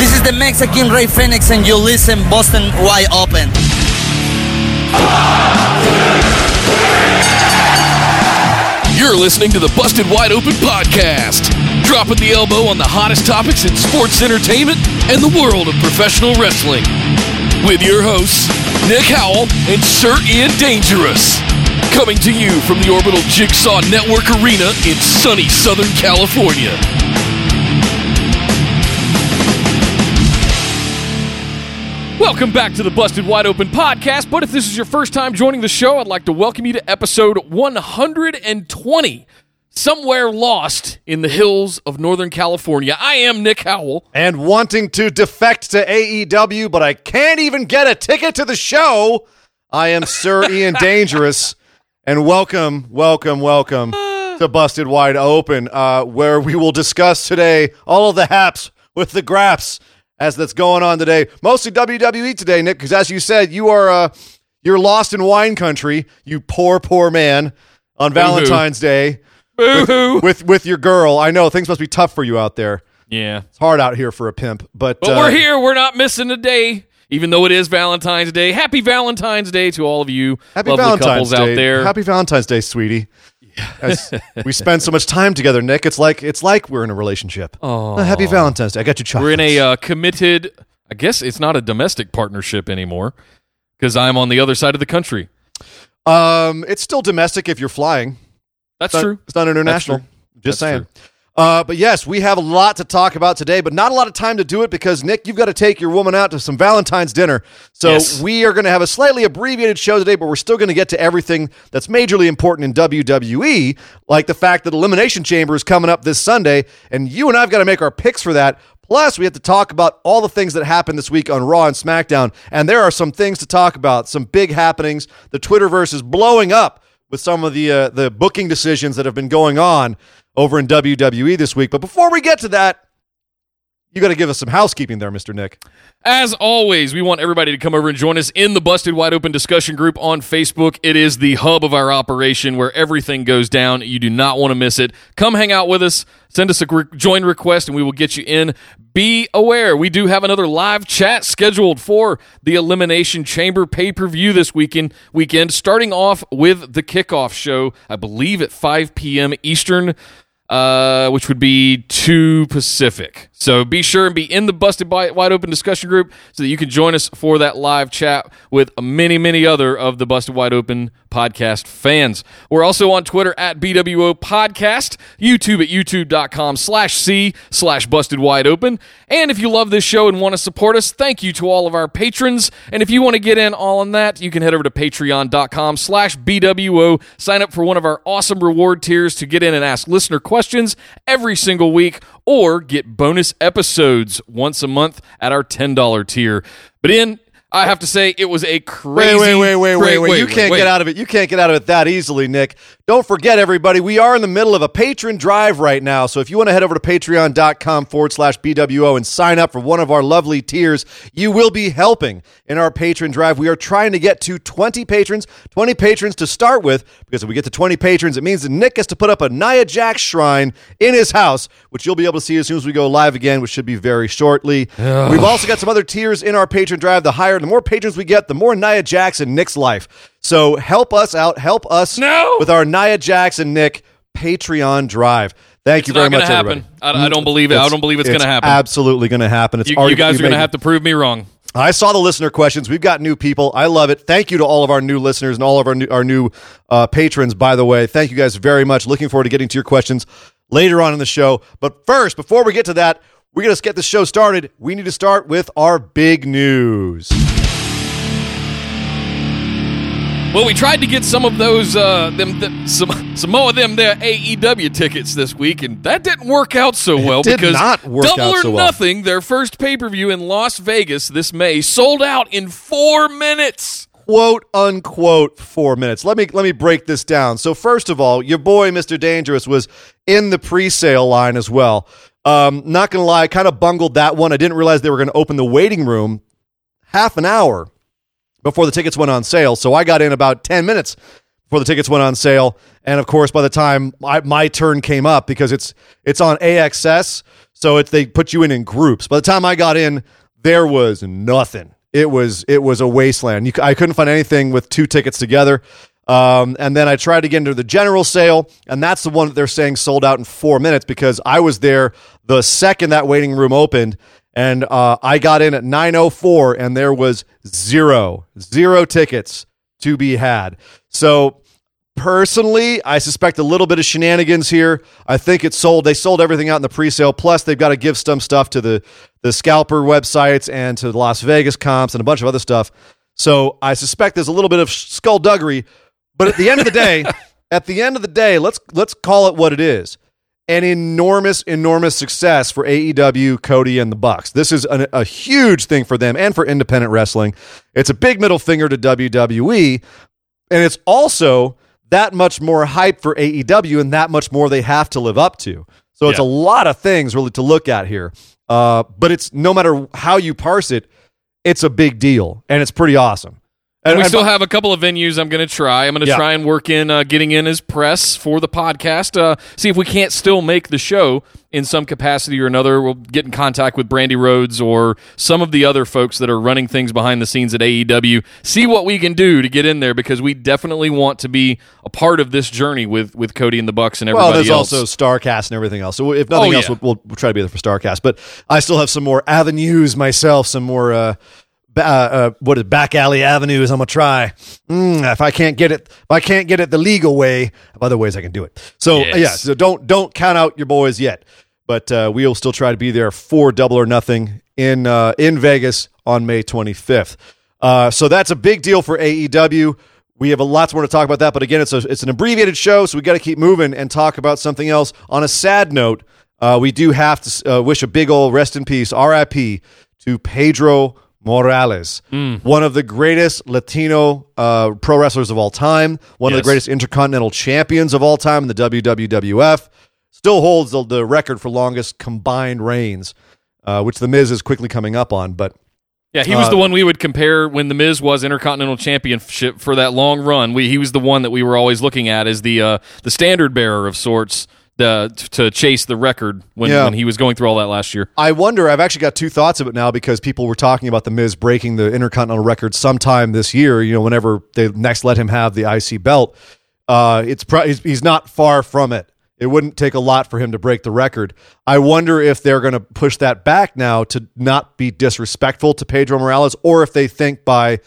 This is the Mexican Rey Fenix, and you listen Boston Wide Open. You're listening to the Busted Wide Open podcast, dropping the elbow on the hottest topics in sports entertainment and the world of professional wrestling. With your hosts, Nick Howell and Sir Ian Dangerous. Coming to you from the Orbital Jigsaw Network Arena in sunny Southern California. Welcome back to the Busted Wide Open podcast. But if this is your first time joining the show, I'd like to welcome you to episode 120 Somewhere Lost in the Hills of Northern California. I am Nick Howell. and wanting to defect to AEW, but I can't even get a ticket to the show. I am Sir Ian Dangerous, and welcome, welcome, welcome to Busted Wide Open, uh, where we will discuss today all of the haps with the graps as that's going on today. Mostly WWE today, Nick, because as you said, you are uh, you're lost in wine country, you poor, poor man, on Valentine's Day Boo-hoo. with with your girl. I know things must be tough for you out there. Yeah. It's hard out here for a pimp, but But uh, we're here. We're not missing a day, even though it is Valentine's Day. Happy Valentine's Day to all of you Happy lovely Valentine's couples Day. out there. Happy Valentine's Day, sweetie. As we spend so much time together, Nick. It's like it's like we're in a relationship. Oh, happy Valentine's Day. I got you chocolate. We're in a uh, committed, I guess it's not a domestic partnership anymore because I'm on the other side of the country. um, it's still domestic if you're flying. That's It's not- true. It's not international. true. That's Just saying. true. Uh, but yes, we have a lot to talk about today, but not a lot of time to do it because Nick, you've got to take your woman out to some Valentine's dinner. So Yes. we are going to have a slightly abbreviated show today, but we're still going to get to everything that's majorly important in WWE, like the fact that Elimination Chamber is coming up this Sunday, and you and I've got to make our picks for that. Plus, we have to talk about all the things that happened this week on Raw and SmackDown, and there are some things to talk about, some big happenings. The Twitterverse is blowing up with some of the uh, the booking decisions that have been going on over in WWE this week. But before we get to that, you got to give us some housekeeping there, Mr. Nick. As always, we want everybody to come over and join us in the Busted Wide Open discussion group on Facebook. It is the hub of our operation where everything goes down. You do not want to miss it. Come hang out with us. Send us a join request and we will get you in. Be aware, we do have another live chat scheduled for the Elimination Chamber pay per view this weekend. Weekend, starting off with the kickoff show, I believe at 5 p.m. Eastern uh, which would be two Pacific. So be sure and be in the Busted Wide Wide Open discussion group so that you can join us for that live chat with many, many other of the Busted Wide Open podcast fans. We're also on Twitter at BWO Podcast, YouTube at youtube.com slash C slash Busted Wide Open. And if you love this show and want to support us, thank you to all of our patrons. And if you want to get in all on that, you can head over to patreon.com slash BWO. Sign up for one of our awesome reward tiers to get in and ask listener questions every single week or get bonus episodes once a month at our $10 tier. But in, I have to say, it was a crazy. Wait, wait, wait, wait, wait, wait. You can't get out of it. You can't get out of it that easily, Nick. Don't forget, everybody, we are in the middle of a patron drive right now. So if you want to head over to patreon.com forward slash BWO and sign up for one of our lovely tiers, you will be helping in our patron drive. We are trying to get to 20 patrons, 20 patrons to start with, because if we get to 20 patrons, it means that Nick gets to put up a Nia Jax shrine in his house, which you'll be able to see as soon as we go live again, which should be very shortly. We've also got some other tiers in our patron drive. The higher, the more patrons we get, the more Nia Jax in Nick's life. So help us out. Help us No! with our Nia Jax and Nick Patreon drive. Thank you It's not very much, gonna everybody. happen. I- I don't believe it. I don't believe it's gonna happen. Absolutely going to happen. It's You, you guys are going to have to prove me wrong. I saw the listener questions. We've got new people. I love it. Thank you to all of our new listeners and all of our new, our new uh, patrons. By the way, thank you guys very much. Looking forward to getting to your questions later on in the show. But first, before we get to that, we're going to get the show started. We need to start with our big news. Well, we tried to get some of those, uh, them, them some, some more of them there AEW tickets this week, and that didn't work out so well did because not work Double out or so well. Nothing, their first pay per view in Las Vegas this May, sold out in four minutes. quote unquote four minutes. Let me let me break this down. So first of all, your boy Mr. Dangerous was in the pre-sale line as well. Um, not gonna lie, I kind of bungled that one. I didn't realize they were gonna open the waiting room half an hour before the tickets went on sale. So I got in about 10 minutes before the tickets went on sale. And of course, by the time I, my turn came up, because it's it's on AXS, so it, they put you in in groups. By the time I got in, there was nothing. It was it was a wasteland. You, I couldn't find anything with two tickets together. Um, and then I tried to get into the general sale, and that's the one that they're saying sold out in four minutes because I was there the second that waiting room opened, and uh, I got in at 9:04, and there was zero zero tickets to be had. So personally, I suspect a little bit of shenanigans here. I think it's sold. They sold everything out in the pre-sale. Plus, they've got to give some stuff to the the scalper websites and to the Las Vegas comps and a bunch of other stuff. So I suspect there's a little bit of skullduggery. But at the end of the day, at the end of the day, let's let's call it what it is. An enormous, enormous success for AEW, Cody, and the Bucks. This is an, a huge thing for them and for independent wrestling. It's a big middle finger to WWE, and it's also that much more hype for AEW and that much more they have to live up to. So it's Yeah. a lot of things really to look at here. Uh, but it's no matter how you parse it, it's a big deal and it's pretty awesome. And we still have a couple of venues I'm going to try. I'm going to Yeah. try and work in uh, getting in as press for the podcast. Uh, see if we can't still make the show in some capacity or another. We'll get in contact with Brandi Rhodes or some of the other folks that are running things behind the scenes at AEW. See what we can do to get in there because we definitely want to be a part of this journey with with Cody and the Bucks and everybody else. Well, there's else. also Starcast and everything else. So if nothing Oh, else, yeah. we'll, we'll try to be there for Starcast. But I still have some more avenues myself, some more uh, ba- uh, what is back alley avenues. I'm gonna try. Mm, if I can't get it, if I can't get it the legal way, have other ways I can do it. So Yes. yeah, so don't don't count out your boys yet. But uh, we'll still try to be there for Double or Nothing in uh, in Vegas on May 25th. Uh, so that's a big deal for AEW. We have a lot more to talk about that, but again, it's a, it's an abbreviated show, so we got to keep moving and talk about something else. On a sad note, uh, we do have to uh, wish a big old rest in peace, RIP, to Pedro Morales, one of the greatest Latino uh, pro wrestlers of all time, one of the greatest intercontinental champions of all time in the WWF. Still holds the, the record for longest combined reigns, uh, which the Miz is quickly coming up on. But Yeah, he was Uh, the one we would compare when the Miz was Intercontinental Championship for that long run. We, he was the one that we were always looking at as the uh, the standard bearer of sorts the, to chase the record when, Yeah. when he was going through all that last year. I wonder. I've actually got two thoughts of it now because people were talking about the Miz breaking the Intercontinental record sometime this year. You know, whenever they next let him have the IC belt, uh, it's pro- he's, he's not far from it. It wouldn't take a lot for him to break the record. I wonder if they're going to push that back now to not be disrespectful to Pedro Morales, or if they think by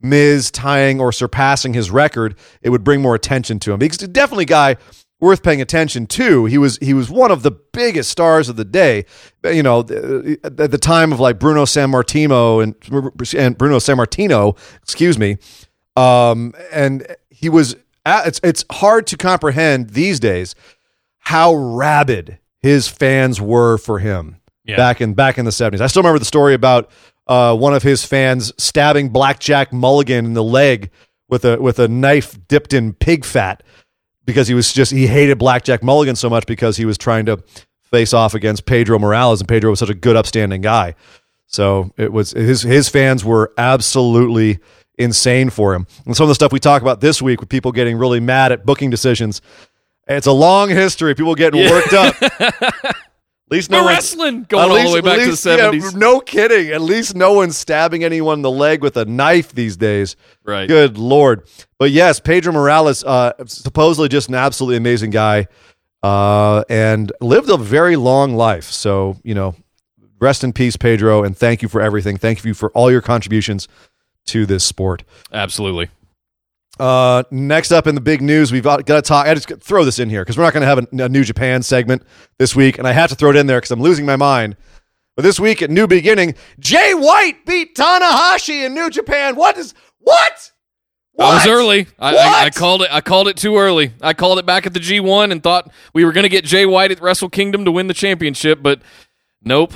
Miz tying or surpassing his record, it would bring more attention to him. Because he's definitely guy worth paying attention to. He was he was one of the biggest stars of the day. You know, at the time of like Bruno Sammartino and and Bruno Sammartino, excuse me. Um, and he was. It's it's hard to comprehend these days how rabid his fans were for him Yeah. back in back in the seventies. I still remember the story about uh, one of his fans stabbing Blackjack Mulligan in the leg with a with a knife dipped in pig fat because he was just he hated Blackjack Mulligan so much because he was trying to face off against Pedro Morales and Pedro was such a good upstanding guy. So it was his his fans were absolutely insane for him. And some of the stuff we talk about this week with people getting really mad at booking decisions. It's a long history. People getting worked up. At least no wrestling going at all the way back to the least- yeah, 70s. no kidding. At least no one's stabbing anyone in the leg with a knife these days. Right. Good lord. But yes, Pedro Morales, uh, supposedly just an absolutely amazing guy, uh, and lived a very long life. So you know, rest in peace, Pedro, and thank you for everything. Thank you for all your contributions to this sport. Absolutely. Uh, next up in the big news, we've got to talk. I just throw this in here because we're not going to have a, a, New Japan segment this week, and I have to throw it in there because I'm losing my mind. But this week at New Beginning, Jay White beat Tanahashi in New Japan. What is what? what? I was early. I, I, I, called it. I called it too early. I called it back at the G1 and thought we were going to get Jay White at Wrestle Kingdom to win the championship, but nope.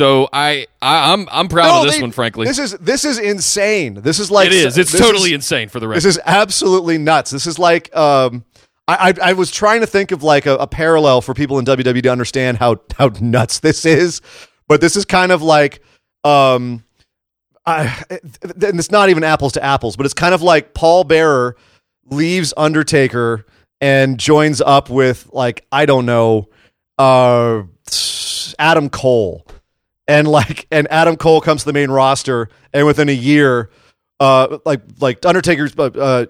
So I, I am I'm, I'm proud no, of this they, one, frankly. This is this is insane. This is like it is. It's totally is, insane for the rest. This is absolutely nuts. This is like um, I, I, I was trying to think of like a, a, parallel for people in WWE to understand how how nuts this is, but this is kind of like um, I and it's not even apples to apples, but it's kind of like Paul Bearer leaves Undertaker and joins up with like I don't know uh Adam Cole and like and Adam Cole comes to the main roster, and within a year, uh, like like Undertaker's, uh, uh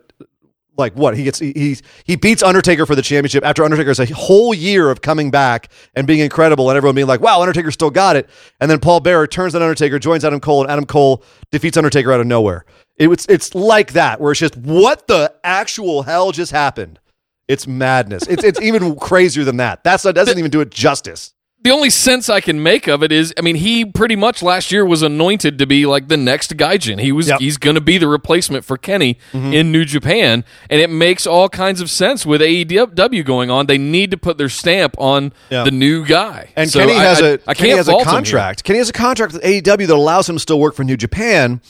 like what he gets, he, he he beats Undertaker for the championship after Undertaker has a whole year of coming back and being incredible, and everyone being like, "Wow, Undertaker still got it." And then Paul Bearer turns on Undertaker, joins Adam Cole, and Adam Cole defeats Undertaker out of nowhere. It, it's it's like that, where it's just what the actual hell just happened. It's madness. It's it's even crazier than that. That's that doesn't even do it justice the only sense I can make of it is, I mean, he pretty much last year was anointed to be like the next Gaijin. He was, yep. he's going to be the replacement for Kenny mm-hmm. in New Japan, and it makes all kinds of sense with AEW going on. They need to put their stamp on yep. the new guy. And so Kenny has I, a I, Kenny has a contract. Kenny has a contract with AEW that allows him to still work for New Japan,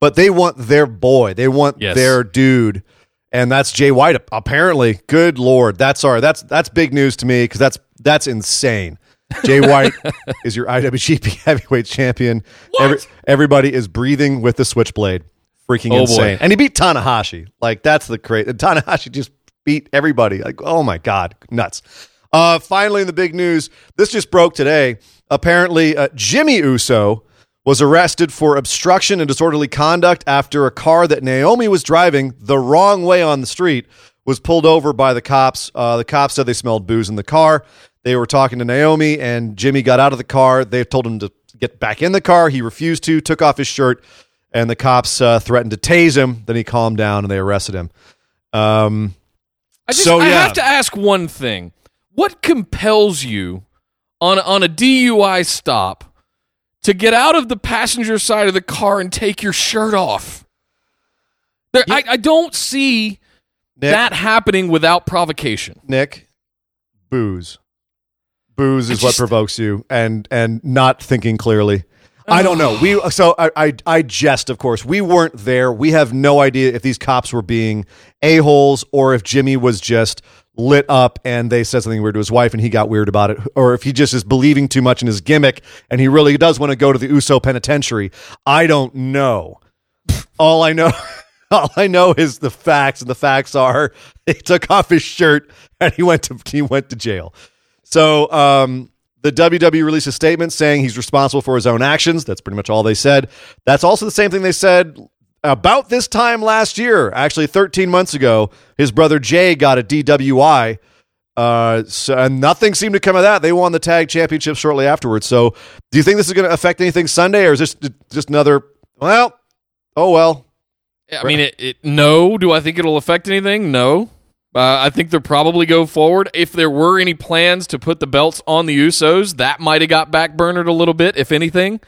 but they want their boy, they want yes. their dude. And that's Jay White. Apparently, good lord, that's sorry, that's that's big news to me because that's that's insane. Jay White is your IWGP Heavyweight Champion. Every, everybody is breathing with the Switchblade. Freaking oh insane. Boy. And he beat Tanahashi. Like that's the crazy. Tanahashi just beat everybody. Like oh my god, nuts. Uh, finally, in the big news, this just broke today. Apparently, uh, Jimmy Uso was arrested for obstruction and disorderly conduct after a car that Naomi was driving the wrong way on the street was pulled over by the cops. Uh, the cops said they smelled booze in the car. They were talking to Naomi, and Jimmy got out of the car. They told him to get back in the car. He refused to, took off his shirt, and the cops uh, threatened to tase him. Then he calmed down, and they arrested him. Um, I just, so, yeah. I have to ask one thing: What compels you on on a DUI stop to get out of the passenger side of the car and take your shirt off? There, yeah. I, I don't see Nick, that happening without provocation. Nick, booze. Booze is just, what provokes you and and not thinking clearly. I don't know. We so I, I i jest of course. We weren't there. We have no idea if these cops were being a-holes or if jimmy was just lit up and they said something weird to his wife and he got weird about it or if he just is believing too much in his gimmick and he really does want to go to the uso penitentiary. I don't know. All i know all i know is the facts and the facts are he took off his shirt and he went to he went to jail so um, the WWE released a statement saying he's responsible for his own actions. That's pretty much all they said. That's also the same thing they said about this time last year. Actually, 13 months ago, his brother Jay got a DWI. Uh, so, and nothing seemed to come of that. They won the tag championship shortly afterwards. So, do you think this is going to affect anything Sunday, or is this just another? Well, oh well. I mean, it, it, no. Do I think it'll affect anything? No. Uh, I think they'll probably go forward. If there were any plans to put the belts on the Usos, that might have got backburnered a little bit, if anything.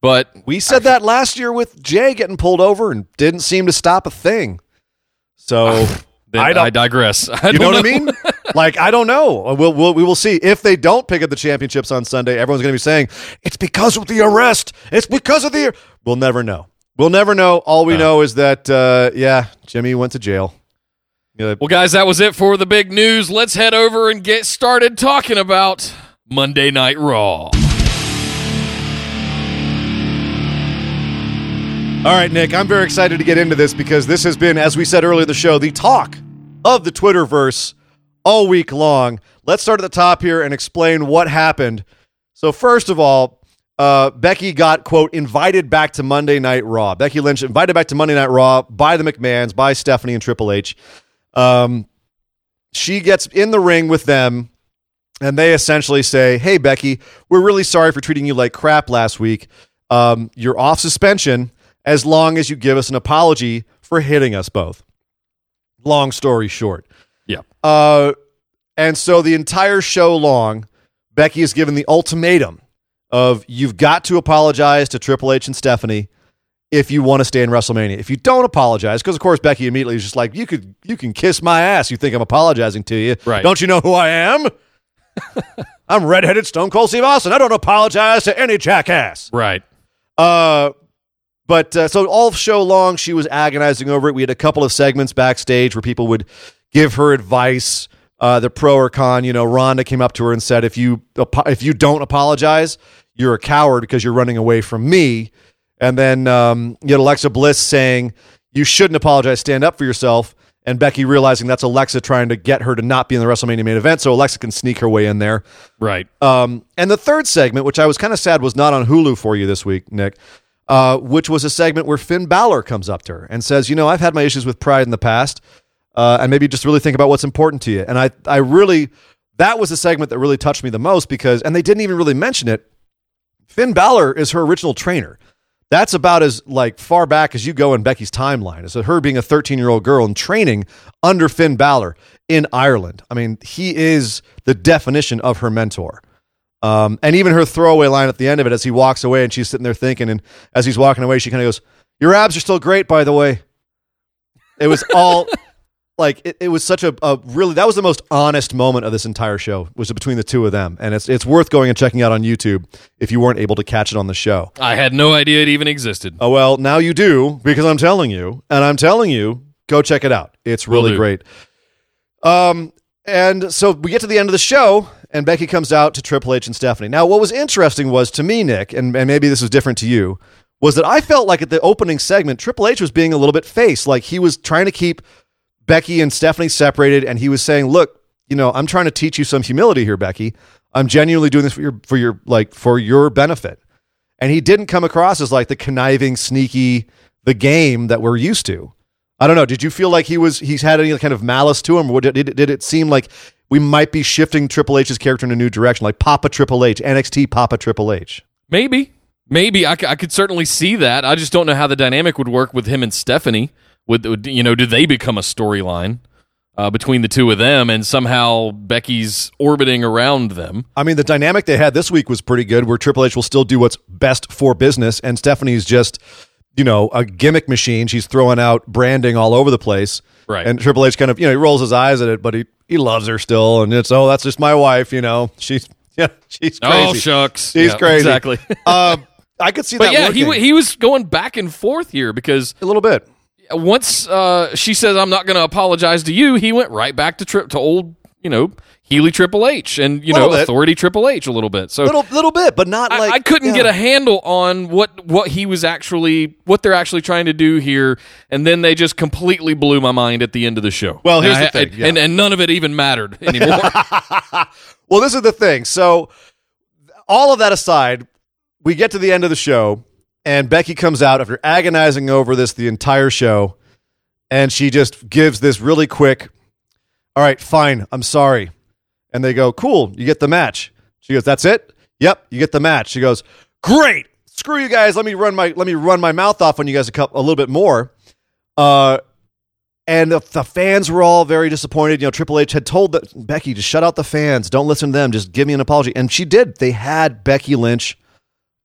But we said I, that last year with Jay getting pulled over and didn't seem to stop a thing. So I, I, digress. I you know, know, what I mean? like I don't know. We'll, we'll we will see if they don't pick up the championships on Sunday. Everyone's going to be saying it's because of the arrest. It's because of the. We'll never know. We'll never know. All we know is that uh, yeah, Jimmy went to jail. Well, guys, that was it for the big news. Let's head over and get started talking about Monday Night Raw. All right, Nick, I'm very excited to get into this because this has been, as we said earlier in the show, the talk of the Twitterverse all week long. Let's start at the top here and explain what happened. So, first of all, uh, Becky got, quote, invited back to Monday Night Raw. Becky Lynch invited back to Monday Night Raw by the McMahons, by Stephanie and Triple H. Um, she gets in the ring with them, and they essentially say, Hey, Becky, we're really sorry for treating you like crap last week. Um, you're off suspension as long as you give us an apology for hitting us both. Long story short. Yeah. Uh, and so the entire show long, Becky is given the ultimatum of you've got to apologize to Triple H and Stephanie if you want to stay in WrestleMania. If you don't apologize, because of course Becky immediately is just like, you could you can kiss my ass. You think I'm apologizing to you. Right. Don't you know who I am? I'm redheaded Stone Cold Steve Austin. I don't apologize to any jackass. Right. Uh, but uh, so all show long, she was agonizing over it. We had a couple of segments backstage where people would give her advice, uh, the pro or con. You know, Ronda came up to her and said, "If you if you don't apologize, you're a coward because you're running away from me." And then um, you had Alexa Bliss saying, "You shouldn't apologize. Stand up for yourself." And Becky realizing that's Alexa trying to get her to not be in the WrestleMania main event, so Alexa can sneak her way in there. Right. Um, and the third segment, which I was kind of sad was not on Hulu for you this week, Nick, uh, which was a segment where Finn Balor comes up to her and says, "You know, I've had my issues with pride in the past, uh, and maybe just really think about what's important to you." And I, I really, that was a segment that really touched me the most because, and they didn't even really mention it. Finn Balor is her original trainer. That's about as like far back as you go in Becky's timeline. So her being a 13 year old girl and training under Finn Balor in Ireland. I mean, he is the definition of her mentor. Um, and even her throwaway line at the end of it as he walks away and she's sitting there thinking, and as he's walking away, she kind of goes, Your abs are still great, by the way. It was all like it, it was such a, a really that was the most honest moment of this entire show was between the two of them. And it's it's worth going and checking out on YouTube if you weren't able to catch it on the show. I had no idea it even existed. Oh well, now you do because I'm telling you, and I'm telling you, go check it out. It's really great. Um, and so we get to the end of the show, and Becky comes out to Triple H and Stephanie. Now, what was interesting was to me, Nick, and, and maybe this was different to you, was that I felt like at the opening segment, Triple H was being a little bit face, like he was trying to keep Becky and Stephanie separated, and he was saying, "Look, you know, I'm trying to teach you some humility here, Becky. I'm genuinely doing this for your for your like for your benefit." And he didn't come across as like the conniving, sneaky, the game that we're used to. I don't know. Did you feel like he was he's had any kind of malice to him? Or did, did, it seem like we might be shifting Triple H's character in a new direction, like Papa Triple H, NXT Papa Triple H? Maybe. Maybe. I, c- I could certainly see that. I just don't know how the dynamic would work with him and Stephanie. Would, would you know, do they become a storyline uh, between the two of them and somehow Becky's orbiting around them? I mean, the dynamic they had this week was pretty good, where Triple H will still do what's best for business, and Stephanie's just, you know, a gimmick machine. She's throwing out branding all over the place. Right. And Triple H kind of, you know, he rolls his eyes at it, but he, he loves her still. And it's, oh, that's just my wife, you know. She's, yeah, she's crazy. Oh, shucks. She's Yeah, crazy. Exactly. uh, I could see but that yeah, he, working. wa- he was going back and forth here because a little bit. Once uh, she says, I'm not going to apologize to you, he went right back to, trip to old, you know, Healy Triple H and, you know, bit. Authority Triple H a little bit. So Little little bit, but not I, like I couldn't yeah. get a handle on what what he was actually what they're actually trying to do here, and then they just completely blew my mind at the end of the show. Well, here's and the I- thing, yeah. and and none of it even mattered anymore. Well, this is the thing. So, all of that aside, we get to the end of the show, and Becky comes out after agonizing over this the entire show, and she just gives this really quick, All right, fine, I'm sorry. And they go, Cool, you get the match. She goes, That's it? Yep, you get the match. She goes, Great. Screw you guys. Let me run my let me run my mouth off on you guys a couple a little bit more. Uh and the, the fans were all very disappointed. You know, Triple H had told the, Becky to shut out the fans, don't listen to them, just give me an apology. And she did. They had Becky Lynch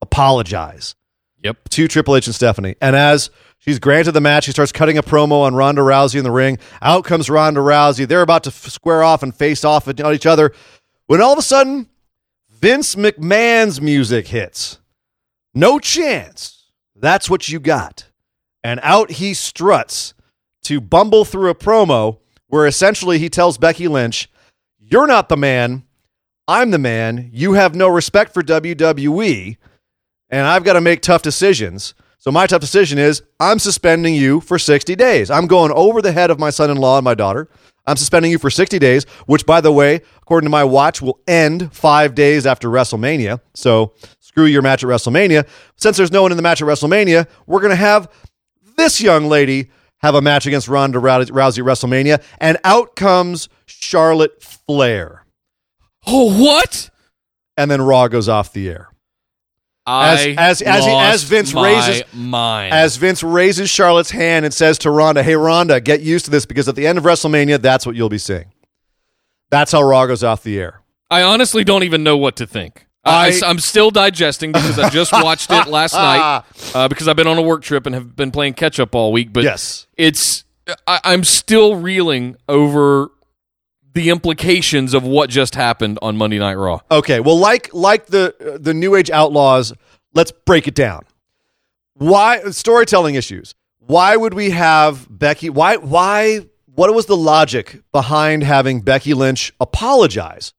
apologize yep. to Triple H and Stephanie. And as she's granted the match, she starts cutting a promo on Ronda Rousey in the ring. Out comes Ronda Rousey. They're about to f- square off and face off at each other when all of a sudden Vince McMahon's music hits. No chance. That's what you got. And out he struts to bumble through a promo where essentially he tells Becky Lynch, You're not the man. I'm the man. You have no respect for WWE and I've got to make tough decisions. So my tough decision is I'm suspending you for 60 days. I'm going over the head of my son-in-law and my daughter. I'm suspending you for 60 days, which by the way, according to my watch, will end 5 days after WrestleMania. So screw your match at WrestleMania. Since there's no one in the match at WrestleMania, we're going to have this young lady have a match against Ronda Rousey Rousey at WrestleMania and out comes Charlotte Flair. Oh, what? And then Raw goes off the air. I as as lost as Vince my raises mind. as Vince raises Charlotte's hand and says to Ronda, "Hey Ronda, get used to this because at the end of WrestleMania, that's what you'll be seeing." That's how Raw goes off the air. I honestly don't even know what to think. I- I, am still digesting because I just watched it last night uh, because I've been on a work trip and have been playing catch up all week. But Yes. it's I, I'm still reeling over the implications of what just happened on Monday Night Raw. Okay, well, like like the the New Age Outlaws, let's break it down. Why storytelling issues? Why would we have Becky? Why why? What was the logic behind having Becky Lynch apologize?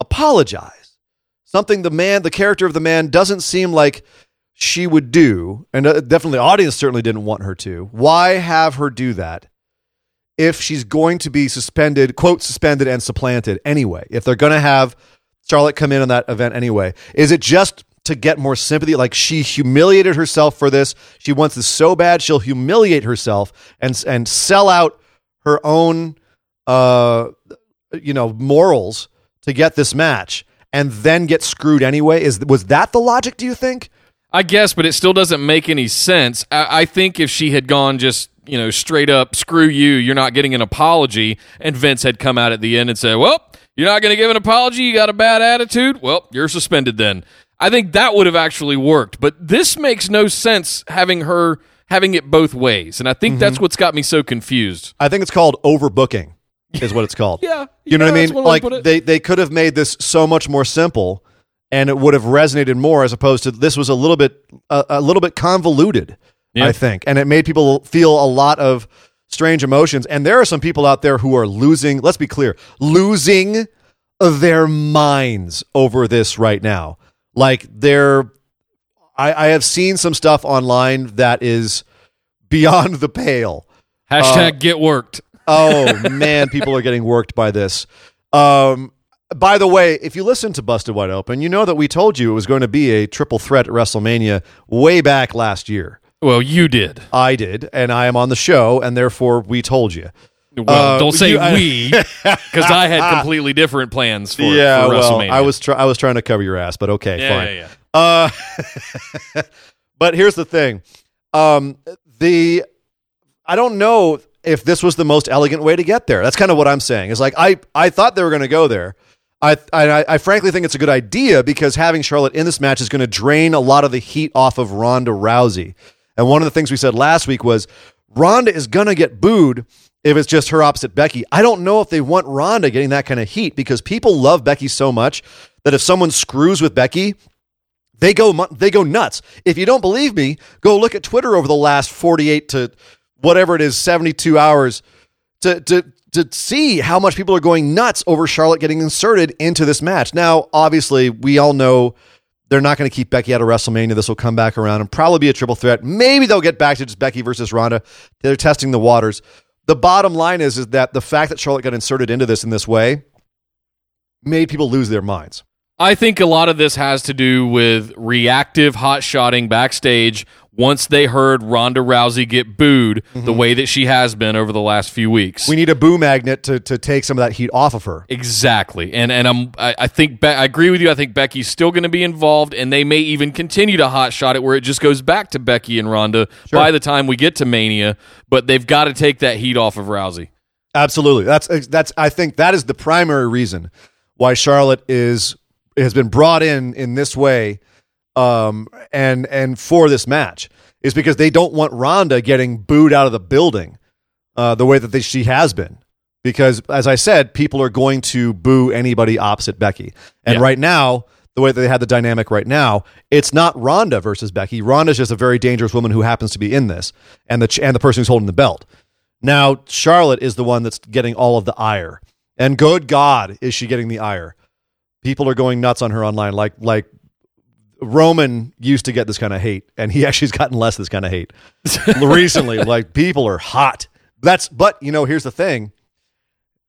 Apologize. Something the man, the character of the man, doesn't seem like she would do, and uh, definitely the audience certainly didn't want her to. Why have her do that? If she's going to be suspended, quote, suspended and supplanted anyway, if they're going to have Charlotte come in on that event anyway, is it just to get more sympathy? Like she humiliated herself for this. She wants this so bad, she'll humiliate herself and, and sell out her own, uh, you know, morals to get this match and then get screwed anyway. Is, was that the logic, do you think? I guess, but it still doesn't make any sense. I, I think if she had gone just you know straight up, screw you, you're not getting an apology, and Vince had come out at the end and said, well, you're not going to give an apology, you got a bad attitude, well, you're suspended then. I think that would have actually worked, but this makes no sense having her having it both ways, and I think that's mm-hmm. what's got me so confused. I think it's called overbooking, is what it's called. Yeah, You know yeah, what I mean? Like to put it. they they could have made this so much more simple, and it would have resonated more as opposed to this was a little bit a, a little bit convoluted. Yeah. I think, and it made people feel a lot of strange emotions. And there are some people out there who are losing. Let's be clear, losing their minds over this right now. Like they're, I, I have seen some stuff online that is beyond the pale. Hashtag get worked. Oh man, people are getting worked by this. Um, by the way, if you listen to Busted Wide Open, you know that we told you it was going to be a triple threat at WrestleMania way back last year. Well, you did. I did, and I am on the show, and therefore we told you. Well, Uh, don't say you- I- we, because I had completely different plans for, yeah, for well, WrestleMania. I was try- I was trying to cover your ass, but okay, yeah, fine. yeah, yeah. Uh, but here's the thing. Um, the I don't know if this was the most elegant way to get there. That's kind of what I'm saying. Is like I I thought they were going to go there. I, I I frankly think it's a good idea because having Charlotte in this match is going to drain a lot of the heat off of Ronda Rousey. And one of the things we said last week was Ronda is going to get booed if it's just her opposite Becky. I don't know if they want Ronda getting that kind of heat because people love Becky so much that if someone screws with Becky, they go they go nuts. If you don't believe me, go look at Twitter over the last 48 to whatever it is 72 hours to to to see how much people are going nuts over Charlotte getting inserted into this match. Now, obviously, we all know they're not going to keep Becky out of WrestleMania. This will come back around and probably be a triple threat. Maybe they'll get back to just Becky versus Ronda. They're testing the waters. The bottom line is is that the fact that Charlotte got inserted into this in this way made people lose their minds. I think a lot of this has to do with reactive hot shotting backstage once they heard Ronda Rousey get booed the mhm. way that she has been over the last few weeks. We need a boo magnet to, to take some of that heat off of her. Exactly, and and I'm I, I think Be- I agree with you. I think Becky's still going to be involved, and they may even continue to hot shot it where it just goes back to Becky and Ronda by the time we get to Mania. But they've got to take that heat off of Rousey. Absolutely. That's that's I think that is the primary reason why Charlotte is has been brought in in this way um and and for this match is because they don't want Ronda getting booed out of the building uh the way that they, she has been because as I said people are going to boo anybody opposite Becky. And Yeah. right now the way that they had the dynamic right now, it's not Ronda versus Becky. Ronda's just a very dangerous woman who happens to be in this, and the and the person who's holding the belt. Now Charlotte is the one that's getting all of the ire, and good God, is she getting the ire? People are going nuts on her online, like like Roman used to get this kind of hate, and he actually has gotten less of this kind of hate recently. Like people are hot. That's but you know here's the thing,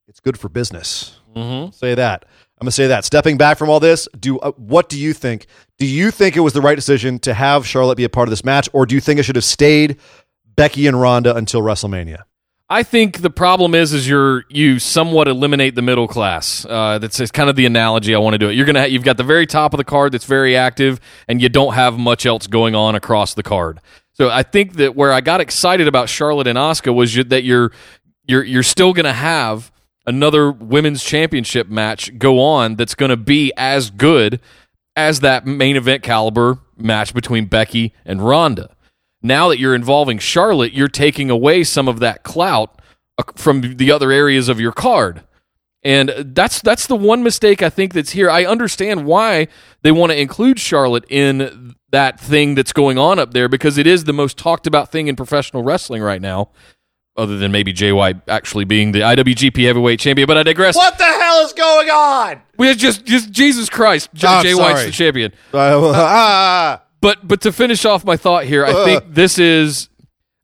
it's good for business. Mm-hmm. Say that. I'm gonna say that. Stepping back from all this, do uh, what do you think? Do you think it was the right decision to have Charlotte be a part of this match, or do you think it should have stayed Becky and Ronda until WrestleMania? I think the problem is, is you're you somewhat eliminate the middle class. Uh, that's kind of the analogy I want to do it. You're gonna ha- you've got the very top of the card that's very active, and you don't have much else going on across the card. So I think that where I got excited about Charlotte and Asuka was you, that you're you're you're still gonna have another women's championship match go on that's gonna be as good as that main event caliber match between Becky and Ronda now that you're involving Charlotte, you're taking away some of that clout uh, from the other areas of your card. And that's that's the one mistake I think that's here. I understand why they want to include Charlotte in that thing that's going on up there because it is the most talked about thing in professional wrestling right now. Other than maybe Jay White actually being the IWGP Heavyweight Champion, but I digress. What the hell is going on? We just just Jesus Christ, J- Oh, Jay White's the champion. Uh, ah, But but to finish off my thought here, I think this is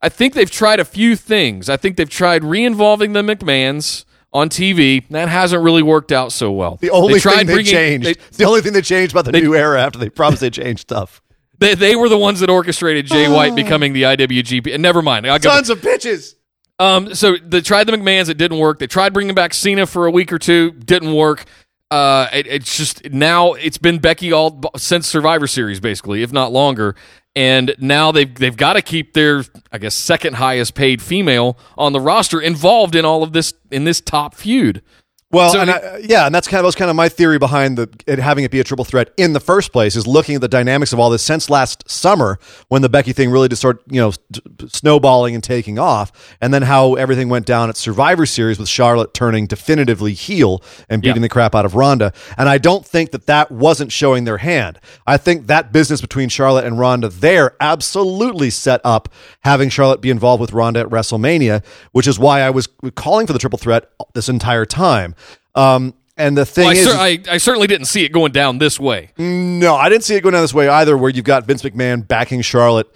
I think they've tried a few things. I think they've tried re-involving the McMahons on TV. That hasn't really worked out so well. the only They tried thing they bringing- changed. They, the only thing they changed about the new era after they promised they changed stuff. they, they were the ones that orchestrated Jay White becoming the IWGP. And never mind. I got, Tons of bitches. um, so they tried the McMahons. It didn't work. They tried bringing back Cena for a week or two. Didn't work. Uh, it, it's just now it's been Becky all since Survivor Series, basically, if not longer. And now they've they've got to keep their I guess second highest paid female on the roster involved in all of this in this top feud. Well, So and it- I, uh, yeah, and that's kind of that was kind of my theory behind the it having it be a triple threat in the first place is looking at the dynamics of all this since last summer when the Becky thing really just started, you know, snowballing and taking off, and then how everything went down at Survivor Series with Charlotte turning definitively heel and beating Yeah. the crap out of Ronda. And I don't think that that wasn't showing their hand. I think that business between Charlotte and Ronda there absolutely set up having Charlotte be involved with Ronda at WrestleMania, which is why I was calling for the triple threat this entire time. Um, and the thing Well, I, is, cer- I, I certainly didn't see it going down this way. no, I didn't see it going down this way either. Where you've got Vince McMahon backing Charlotte,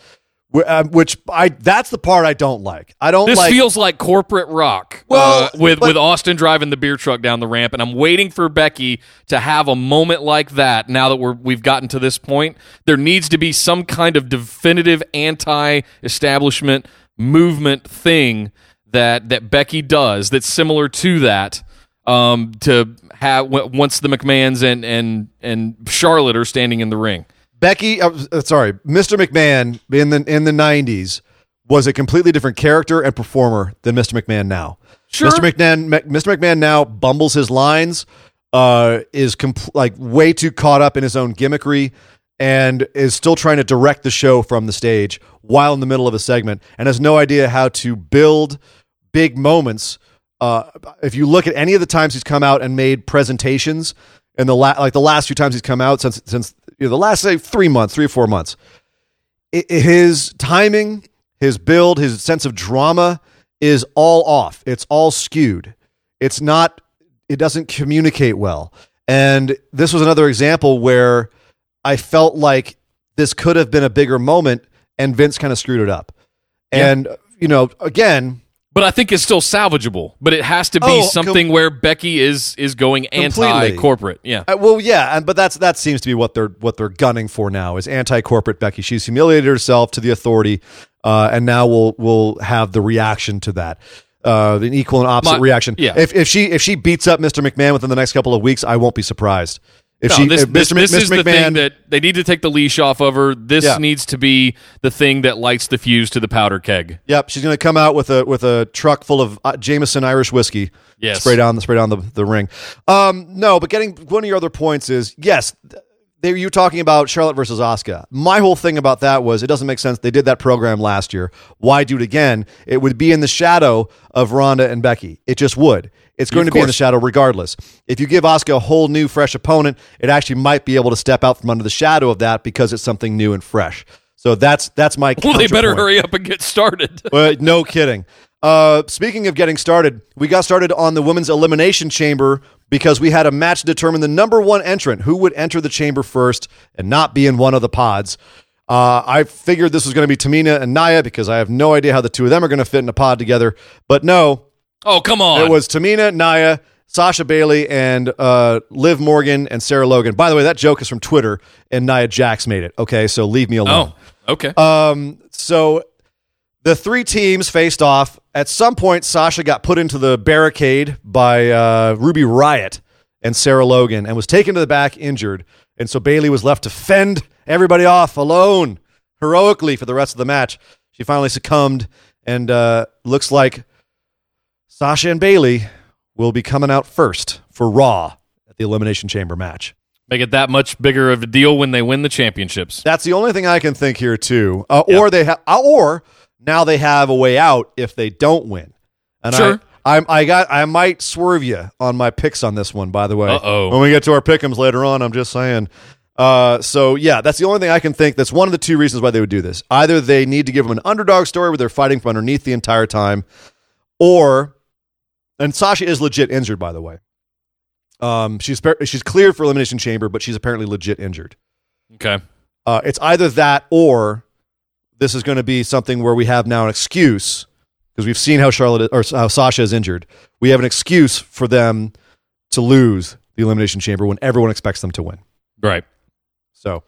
uh, which I that's the part I don't like. I don't This like. feels like corporate rock. Well, uh, with but- with Austin driving the beer truck down the ramp, and I'm waiting for Becky to have a moment like that. Now that we're we've gotten to this point, there needs to be some kind of definitive anti-establishment movement thing that that Becky does that's similar to that. Um, to have w- once the McMahons and and and Charlotte are standing in the ring. Becky, uh, uh, sorry, Mr. McMahon in the in the '90s was a completely different character and performer than Mr. McMahon now. Sure. Mr. McMahon, Mr. McMahon now bumbles his lines, uh, is compl- like way too caught up in his own gimmickry, and is still trying to direct the show from the stage while in the middle of a segment, and has no idea how to build big moments. Uh, if you look at any of the times he's come out and made presentations, and the la- like the last few times he's come out since since you know, the last say three months, three or four months, i- his timing, his build, his sense of drama is all off. It's all skewed. It's not. It doesn't communicate well. And this was another example where I felt like this could have been a bigger moment, and Vince kind of screwed it up. And you know, again, But I think it's still salvageable. But it has to be Oh, something where Becky is is going anti-corporate. Yeah. Uh, well, yeah, and but that's that seems to be what they're what they're gunning for now is anti-corporate Becky. She's humiliated herself to the authority, uh, and now we'll we'll have the reaction to that, uh, an equal and opposite My- reaction. yeah. If if she if she beats up Mr. McMahon within the next couple of weeks, I won't be surprised. If No, she this, if this, Mr. this Mc- is the thing that they need to take the leash off of her. This Yeah. needs to be the thing that lights the fuse to the powder keg. Yep, she's going to come out with a with a truck full of uh, Jameson Irish whiskey. Yes. spray down the spray down the, the ring. Um, no, but getting one of your other points is yes. They, you were talking about Charlotte versus Asuka. My whole thing about that was it doesn't make sense. They did that program last year. Why do it again? It would be in the shadow of Ronda and Becky. It just would. It's going Of to be in the shadow regardless. If you give Asuka a whole new, fresh opponent, it actually might be able to step out from under the shadow of that because it's something new and fresh. So that's that's my. Well, they better hurry up and get started. Well, no kidding. Uh, speaking of getting started, we got started on the women's elimination chamber because we had a match to determine the number one entrant who would enter the chamber first and not be in one of the pods. Uh, I figured this was going to be Tamina and Nia because I have no idea how the two of them are going to fit in a pod together. But no, Oh, come on. it was Tamina, Nia, Sasha Bayley, and uh, Liv Morgan and Sarah Logan. By the way, that joke is from Twitter, and Nia Jax made it. Okay, so leave me alone. Oh, okay. Um, so the three teams faced off at some point, Sasha got put into the barricade by uh, Ruby Riott and Sarah Logan and was taken to the back injured. And so Bayley was left to fend everybody off alone heroically for the rest of the match. She finally succumbed and uh, looks like Sasha and Bayley will be coming out first for Raw at the Elimination Chamber match. Make it that much bigger of a deal when they win the championships. That's the only thing I can think here too. Uh, Or they have, uh, or now they have a way out if they don't win. And Sure. I, I, I got, I might swerve you on my picks on this one. By the way, Uh-oh. when we get to our pickums later on, I'm just saying. Uh, so yeah, that's the only thing I can think. That's one of the two reasons why they would do this. Either they need to give them an underdog story where they're fighting from underneath the entire time, or, and Sasha is legit injured, by the way. Um, she's she's cleared for elimination chamber, but she's apparently legit injured. Okay. Uh, it's either that or this is going to be something where we have now an excuse because we've seen how Charlotte or how Sasha is injured. We have an excuse for them to lose the elimination chamber when everyone expects them to win. Right. So,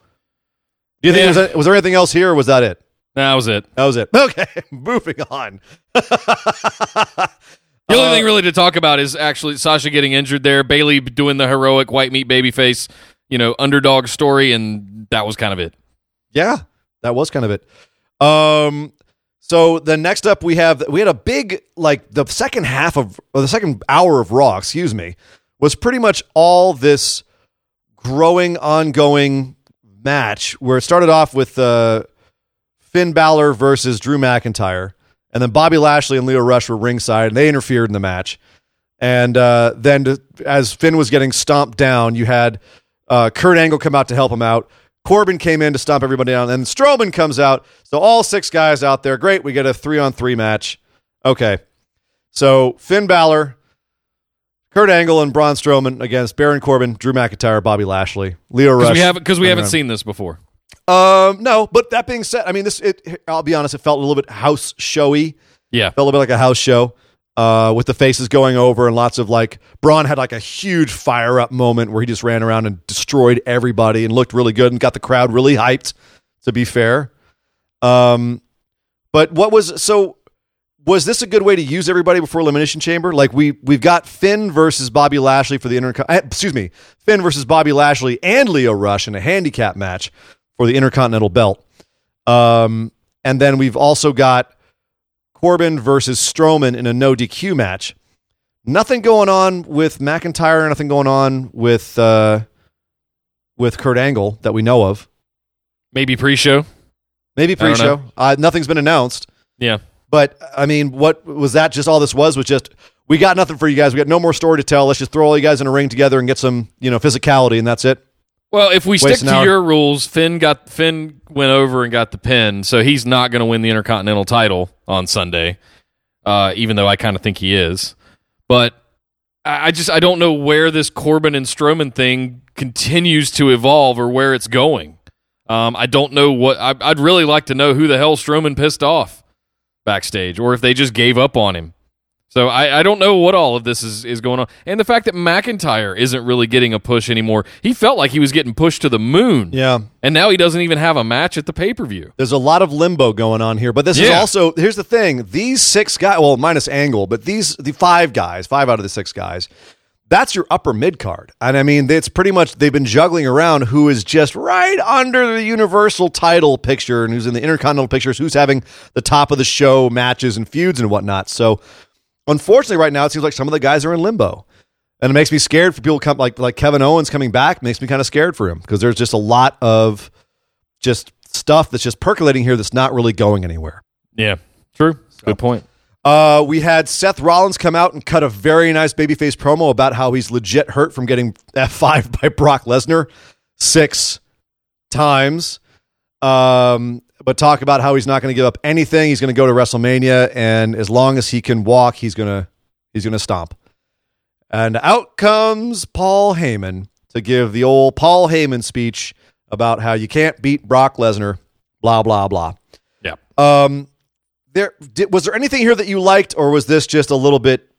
do you think Yeah. was, there, was there anything else here, or was that it? That was it. That was it. Okay, moving on. The only Uh, thing really to talk about is actually Sasha getting injured there, Bayley doing the heroic white meat baby face, you know, underdog story, and that was kind of it. Yeah, that was kind of it. Um, so the next up we have we had a big like the second half of or the second hour of Raw, excuse me, was pretty much all this growing, ongoing match where it started off with uh, Finn Balor versus Drew McIntyre, and then Bobby Lashley and Lio Rush were ringside, and they interfered in the match. And uh, then, to, as Finn was getting stomped down, you had uh, Kurt Angle come out to help him out. Corbin came in to stomp everybody down, and Strowman comes out. So all six guys out there. Great, we get a three on three match. Okay, so Finn Balor, Kurt Angle, and Braun Strowman against Baron Corbin, Drew McIntyre, Bobby Lashley, Lio Rush. Because we haven't because we haven't seen this before. Um, no, but that being said, I mean, this. It, I'll be honest, it felt a little bit house showy. Yeah. Felt a little bit like a house show. Uh, with the faces going over and lots of like Braun had like a huge fire up moment where he just ran around and destroyed everybody and looked really good and got the crowd really hyped. To be fair, um, but what was so was this a good way to use everybody before elimination chamber? Like we we've got Finn versus Bobby Lashley for the inter excuse me Finn versus Bobby Lashley and Lio Rush in a handicap match for the intercontinental belt. Um, and then we've also got Corbin versus Strowman in a no DQ match. Nothing going on with McIntyre. Nothing going on with uh, with Kurt Angle that we know of. Maybe pre-show. Maybe pre-show. Uh, nothing's been announced. Yeah. But I mean, what was that? Just all this was was just we got nothing for you guys. We got no more story to tell. Let's just throw all you guys in a ring together and get some you know physicality, and that's it. Well, if we stick to hour. your rules, Finn got Finn went over and got the pin, so he's not going to win the Intercontinental title on Sunday. Uh, even though I kind of think he is, but I, I just I don't know where this Corbin and Strowman thing continues to evolve or where it's going. Um, I don't know what I, I'd really like to know who the hell Strowman pissed off backstage, or if they just gave up on him. So I, I don't know what all of this is, is going on. And the fact that McIntyre isn't really getting a push anymore. He felt like he was getting pushed to the moon. Yeah, And now he doesn't even have a match at the pay per view. there's a lot of limbo going on here. But this is also here's the thing: these six guys, well, minus Angle, but these the five guys, five out of the six guys. That's your upper mid card, and I mean it's pretty much they've been juggling around who is just right under the Universal title picture and who's in the Intercontinental pictures, who's having the top of the show matches and feuds and whatnot. So unfortunately, right now it seems like some of the guys are in limbo, and it makes me scared for people come like like Kevin Owens coming back. Makes me kind of scared for him because there's just a lot of just stuff that's just percolating here that's not really going anywhere. Yeah. True. Good point. Uh, we had Seth Rollins come out and cut a very nice babyface promo about how he's legit hurt from getting F5 by Brock Lesnar six times. Um, but talk about how he's not going to give up anything. He's going to go to WrestleMania, and as long as he can walk, he's gonna he's gonna stomp. And out comes Paul Heyman to give the old Paul Heyman speech about how you can't beat Brock Lesnar. Blah blah blah. Yeah. Um, there did, was there anything here that you liked, or was this just a little bit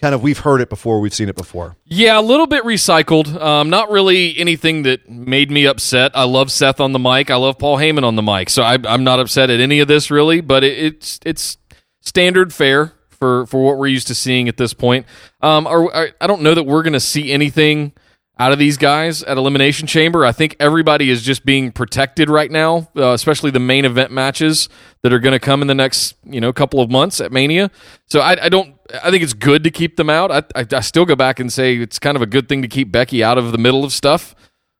kind of we've heard it before, we've seen it before? Yeah, a little bit recycled. Um, not really anything that made me upset. I love Seth on the mic. I love Paul Heyman on the mic. So I, I'm not upset at any of this really, but it, it's it's standard fare. for for what we're used to seeing at this point. Um, are I don't know that we're going to see anything out of these guys at Elimination Chamber. I think everybody is just being protected right now, uh, especially the main event matches that are going to come in the next you know couple of months at Mania. So I, I don't. I think it's good to keep them out. I, I, I, still go back and say it's kind of a good thing to keep Becky out of the middle of stuff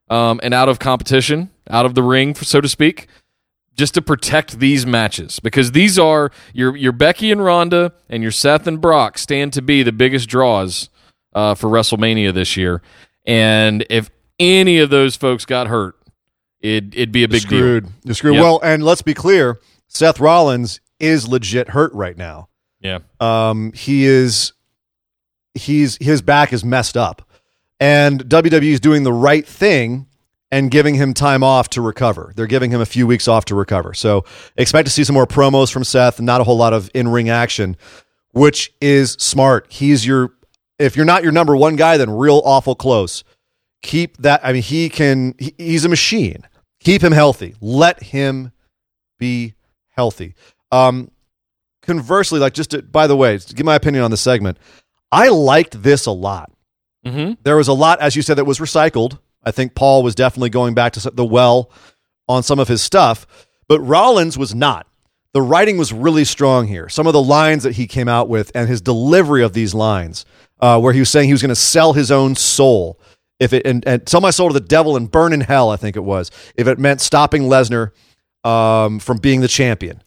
um, and out of competition, out of the ring, so to speak. Just to protect these matches because these are your your Becky and Ronda and your Seth and Brock stand to be the biggest draws uh, for WrestleMania this year. And if any of those folks got hurt, it, it'd be a big screwed. deal. You're screwed. Yep. Well, and let's be clear Seth Rollins is legit hurt right now. Yeah. Um, he is, he's, his back is messed up. And WWE is doing the right thing and giving him time off to recover. They're giving him a few weeks off to recover. So expect to see some more promos from Seth, not a whole lot of in ring action, which is smart. He's your if you're not your number one guy, then real awful close. Keep that. I mean, he can. He, he's a machine. Keep him healthy. Let him be healthy. Um, conversely, like just to, by the way, to give my opinion on the segment, I liked this a lot. Mm-hmm. There was a lot, as you said, that was recycled. I think Paul was definitely going back to the well on some of his stuff, but Rollins was not. The writing was really strong here. Some of the lines that he came out with and his delivery of these lines uh, where he was saying he was going to sell his own soul if it and, and, sell my soul to the devil and burn in hell. I think it was if it meant stopping Lesnar um, from being the champion.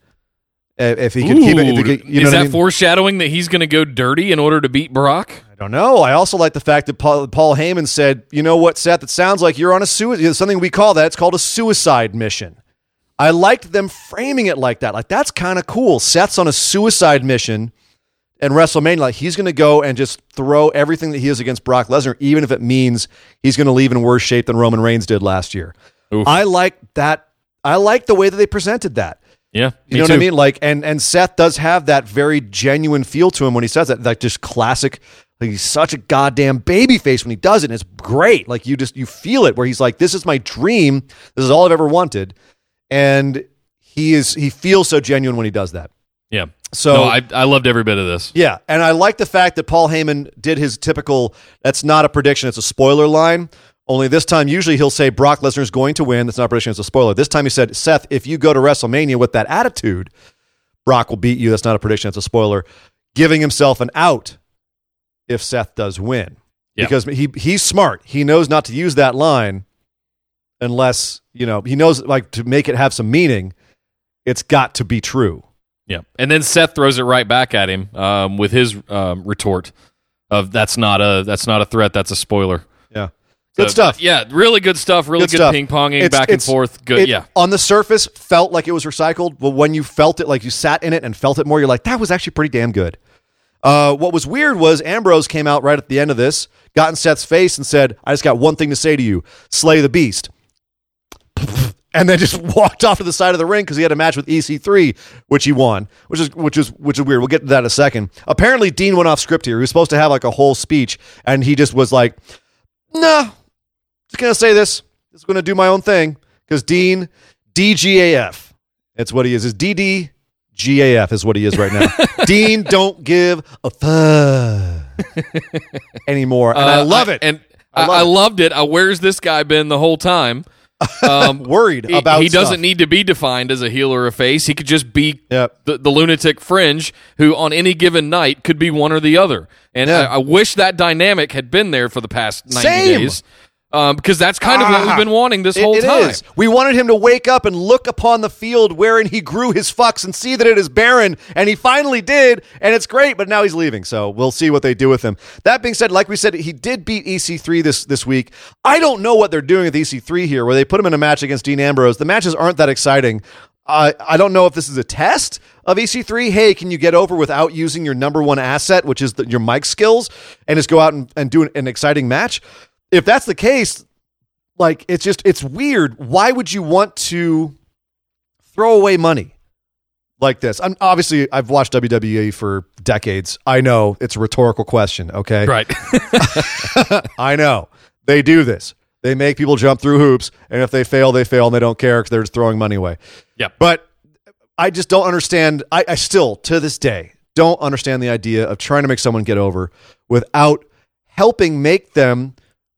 If he could Ooh, keep it, if could, you is that I mean? foreshadowing that he's going to go dirty in order to beat Brock? I don't know. I also like the fact that Paul, Paul Heyman said, "You know what, Seth? It sounds like you're on a suicide. Something we call that. It's called a suicide mission." I liked them framing it like that. Like that's kind of cool. Seth's on a suicide mission and WrestleMania, like he's going to go and just throw everything that he is against Brock Lesnar, even if it means he's going to leave in worse shape than Roman Reigns did last year. Oof. I like that. I like the way that they presented that. Yeah, You know what I mean? Like, and and Seth does have that very genuine feel to him when he says that, like just classic. Like he's such a goddamn baby face when he does it. And it's great. Like you just you feel it where he's like, "This is my dream. This is all I've ever wanted," and he is he feels so genuine when he does that. Yeah. So no, I, I loved every bit of this. yeah, and I like the fact that Paul Heyman did his typical. That's not a prediction; it's a spoiler line. Only this time, usually he'll say Brock Lesnar is going to win. That's not a prediction; it's a spoiler. This time, he said, "Seth, if you go to WrestleMania with that attitude, Brock will beat you." That's not a prediction; it's a spoiler. Giving himself an out if Seth does win, Yeah. because he he's smart. He knows not to use that line unless you know he knows like to make it have some meaning. It's got to be true. Yeah, and then Seth throws it right back at him um, with his um, retort of "That's not a that's not a threat. That's a spoiler." Yeah, good So, stuff. Yeah, really good stuff. Really Good good, ping ponging It's- back and forth. Good. it, yeah. On the surface, felt like it was recycled, but when you felt it, like you sat in it and felt it more, you're like, that was actually pretty damn good. Uh, what was weird was Ambrose came out right at the end of this, got in Seth's face, and said, "I just got one thing to say to you: slay the beast." And then just walked off to the side of the ring because he had a match with EC3, which he won, which is which is which is weird. We'll get to that in a second. Apparently, Dean went off script here. He was supposed to have like a whole speech, and he just was like, "No, just gonna say this. Just gonna do my own thing because Dean DGAF. That's what he is. Is DDGAF is what he is right now. Dean don't give a fuck anymore, and I Uh, love it. And I I, love I it. loved it. Uh, where's this guy been the whole time? Um, Worried he, about he doesn't need to be defined as a heel or a face. He could just be Yep. the, the lunatic fringe who, on any given night, could be one or the other. And Yeah. I, I wish that dynamic had been there for the past ninety Same. days, um, because that's kind of what we've Ah. been wanting this It- whole it time. is. We wanted him to wake up and look upon the field wherein he grew his fucks and see that it is barren, and he finally did, and it's great. But now he's leaving, so we'll see what they do with him. That being said, like we said, he did beat EC3 this this week. I don't know what they're doing with EC3 here, where they put him in a match against Dean Ambrose. The matches aren't that exciting. I I don't know if this is a test of EC3. Hey, can you get over without using your number one asset, which is the, your mic skills, and just go out and, and do an, an exciting match? If that's the case, like it's just it's weird. Why would you want to throw away money like this? I'm obviously i've watched wwe for decades. I know it's a rhetorical question okay? Right. i know. They do this. They make people jump through hoops and if they fail they fail and they don't care because they're just throwing money away. Yeah. but i just don't understand I, I still to this day don't understand the idea of trying to make someone get over without helping make them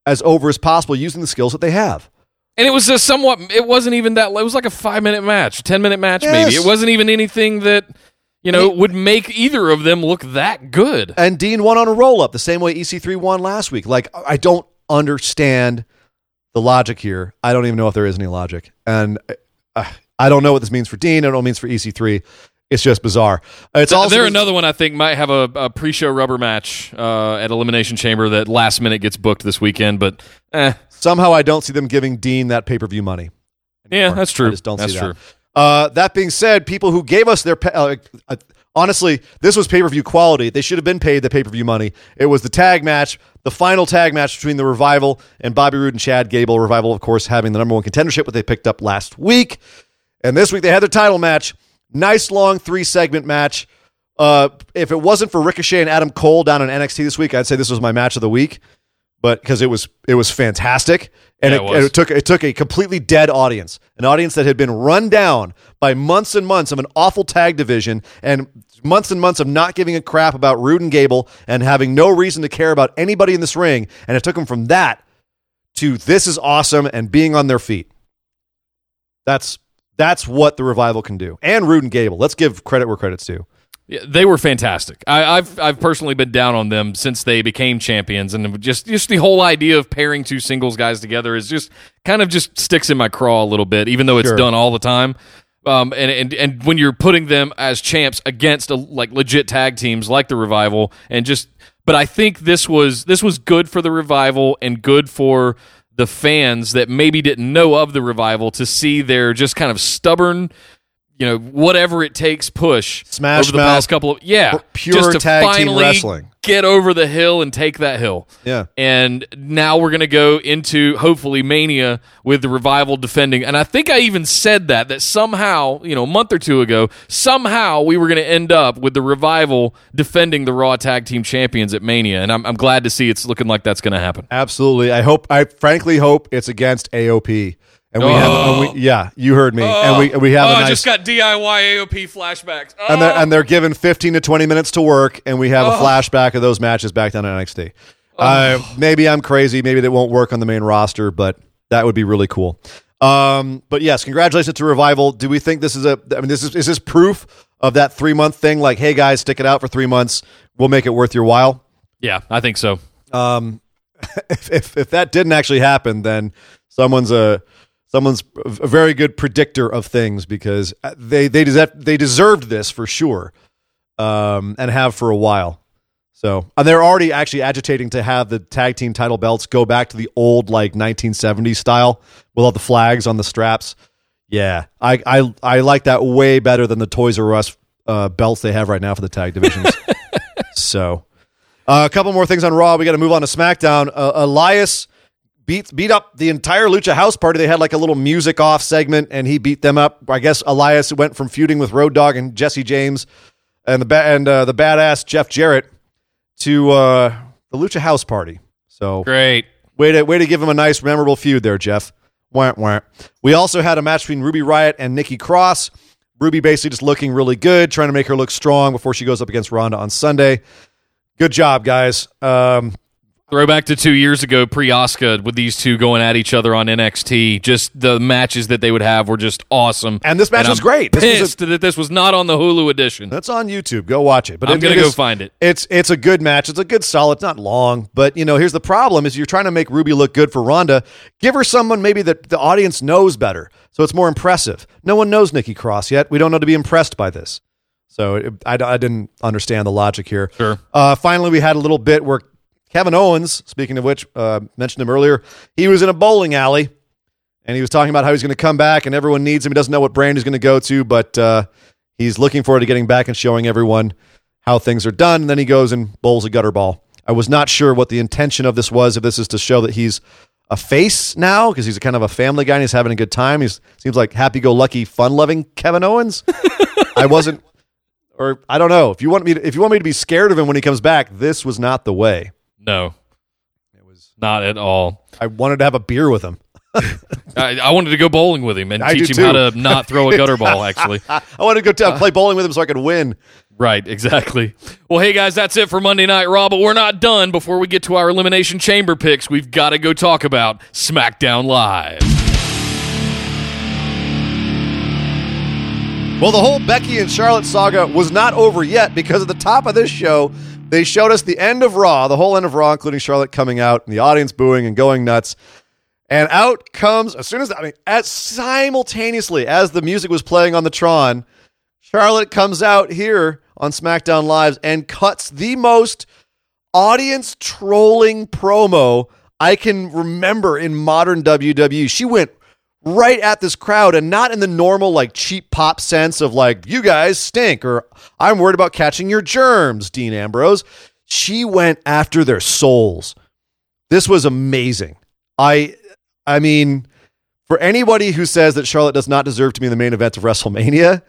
as over as possible using the skills that they have. And it was a somewhat. It wasn't even that. It was like a five minute match, ten minute match, maybe. It wasn't even anything that you know would make either of them look that good. And Dean won on a roll up the same way EC3 won last week. Like, I don't understand the logic here. I don't even know if there is any logic. And uh, I don't know what this means for Dean. I don't know what it means for EC3. It's just bizarre. It's also there another one I think might have a, a pre-show rubber match uh, at Elimination Chamber that last minute gets booked this weekend, but eh, somehow I don't see them giving Dean that pay per view money. yeah, that's true. I just don't that's see true. that. Uh, that being said, people who gave us their uh, uh, honestly, this was pay per view quality. They should have been paid the pay per view money. It was the tag match, the final tag match between the Revival and Bobby Roode and Chad Gable. Revival, of course, having the number one contendership, what they picked up last week, and this week they had their title match. Nice long three segment match. Uh, if it wasn't for Ricochet and Adam Cole down in NXT this week, I'd say this was my match of the week. But because it was it was fantastic, and Yeah, it, it was. and it took it took a completely dead audience, an audience that had been run down by months and months of an awful tag division and months and months of not giving a crap about Roode and Gable and having no reason to care about anybody in this ring, and it took them from that to this is awesome and being on their feet. That's that's what the revival can do, and Roode and Gable. Let's give credit where credit's due. Yeah, they were fantastic. I, I've I've personally been down on them since they became champions, and just just the whole idea of pairing two singles guys together is just kind of just sticks in my craw a little bit, even though it's Sure. done all the time. Um, and, and and when you're putting them as champs against a, like legit tag teams like the revival, and just but I think this was this was good for the revival and good for the fans that maybe didn't know of the revival to see their just kind of stubborn you know whatever it takes push Smash over the mouth, past couple of yeah pure tag team wrestling. get over the hill and take that hill Yeah. and now we're going to go into hopefully mania with the revival defending and i think i even said that that somehow you know a month or two ago somehow we were going to end up with the revival defending the raw tag team champions at mania and i'm, I'm glad to see it's looking like that's going to happen Absolutely. I hope. I frankly hope it's against AOP. And we have, and we, yeah, you heard me, and we we have oh, a I nice, just got diy aop flashbacks oh. and they're and they're given fifteen to twenty minutes to work, and we have a flashback of those matches back down in NXT. Uh, maybe I'm crazy, maybe that won't work on the main roster, but that would be really cool. Um, but yes, congratulations to Revival. Do we think this is a? I mean, this is is this proof of that three month thing? Like, hey guys, stick it out for three months. We'll make it worth your while. yeah i think so Um, if, if if that didn't actually happen, then someone's a someone's a very good predictor of things because they they deserve, they deserved this for sure, um, and have for a while. So and they're already actually agitating to have the tag team title belts go back to the old like 1970s style with all the flags on the straps. Yeah, I I I like that way better than the Toys R Us uh, belts they have right now for the tag divisions. so. Uh, a couple more things on Raw. We got to move on to SmackDown. Uh, Elias beat beat up the entire Lucha House Party. They had like a little music off segment, and he beat them up. I guess Elias went from feuding with Road Dogg and Jesse James, and the ba- and uh, the badass Jeff Jarrett to uh, the Lucha House Party. So great way to way to give him a nice memorable feud there, Jeff. Wah, wah. We also had a match between Ruby Riott and Nikki Cross. Ruby basically just looking really good, trying to make her look strong before she goes up against Ronda on Sunday. Good job, guys. Um, Throwback to two years ago, pre Oscar, with these two going at each other on NXT. Just the matches that they would have were just awesome. And this match was I'm great. This was a- Pissed that this was not on the Hulu edition. that's on YouTube. Go watch it. But I'm gonna go find it. It's it's a good match. It's a good solid. It's not long, but you know, here's the problem: is you're trying to make Ruby look good for Ronda. Give her someone maybe that the audience knows better, so it's more impressive. No one knows Nikki Cross yet. We don't know to be impressed by this. So it, I, I didn't understand the logic here. Sure. Uh, finally, we had a little bit where Kevin Owens, speaking of which, uh, mentioned him earlier. He was in a bowling alley, and he was talking about how he's going to come back, and everyone needs him. He doesn't know what brand he's going to go to, but uh, he's looking forward to getting back and showing everyone how things are done. And then he goes and bowls a gutter ball. I was not sure what the intention of this was. If this is to show that he's a face now because he's a kind of a family guy and he's having a good time. He seems like happy-go-lucky, fun-loving Kevin Owens. I wasn't, or I don't know. If you want me, to, if you want me to be scared of him when he comes back, this was not the way. No, it was not at all. I wanted to have a beer with him. I, I wanted to go bowling with him and I teach him how to not throw a gutter ball. Actually, I wanted to go t- uh, play bowling with him so I could win. Right, exactly. Well, hey guys, that's it for Monday Night Raw, but we're not done. Before we get to our Elimination Chamber picks, we've got to go talk about SmackDown Live. Well, the whole Becky and Charlotte saga was not over yet because at the top of this show, they showed us the end of Raw, the whole end of Raw, including Charlotte coming out and the audience booing and going nuts. And out comes, as soon as, I mean, as simultaneously as the music was playing on the Tron, Charlotte comes out here on SmackDown Lives and cuts the most audience trolling promo I can remember in modern WWE. She went right at this crowd and not in the normal like cheap pop sense of like you guys stink or I'm worried about catching your germs, Dean Ambrose. She went after their souls. This was amazing. I I mean, for anybody who says that Charlotte does not deserve to be in the main event of WrestleMania,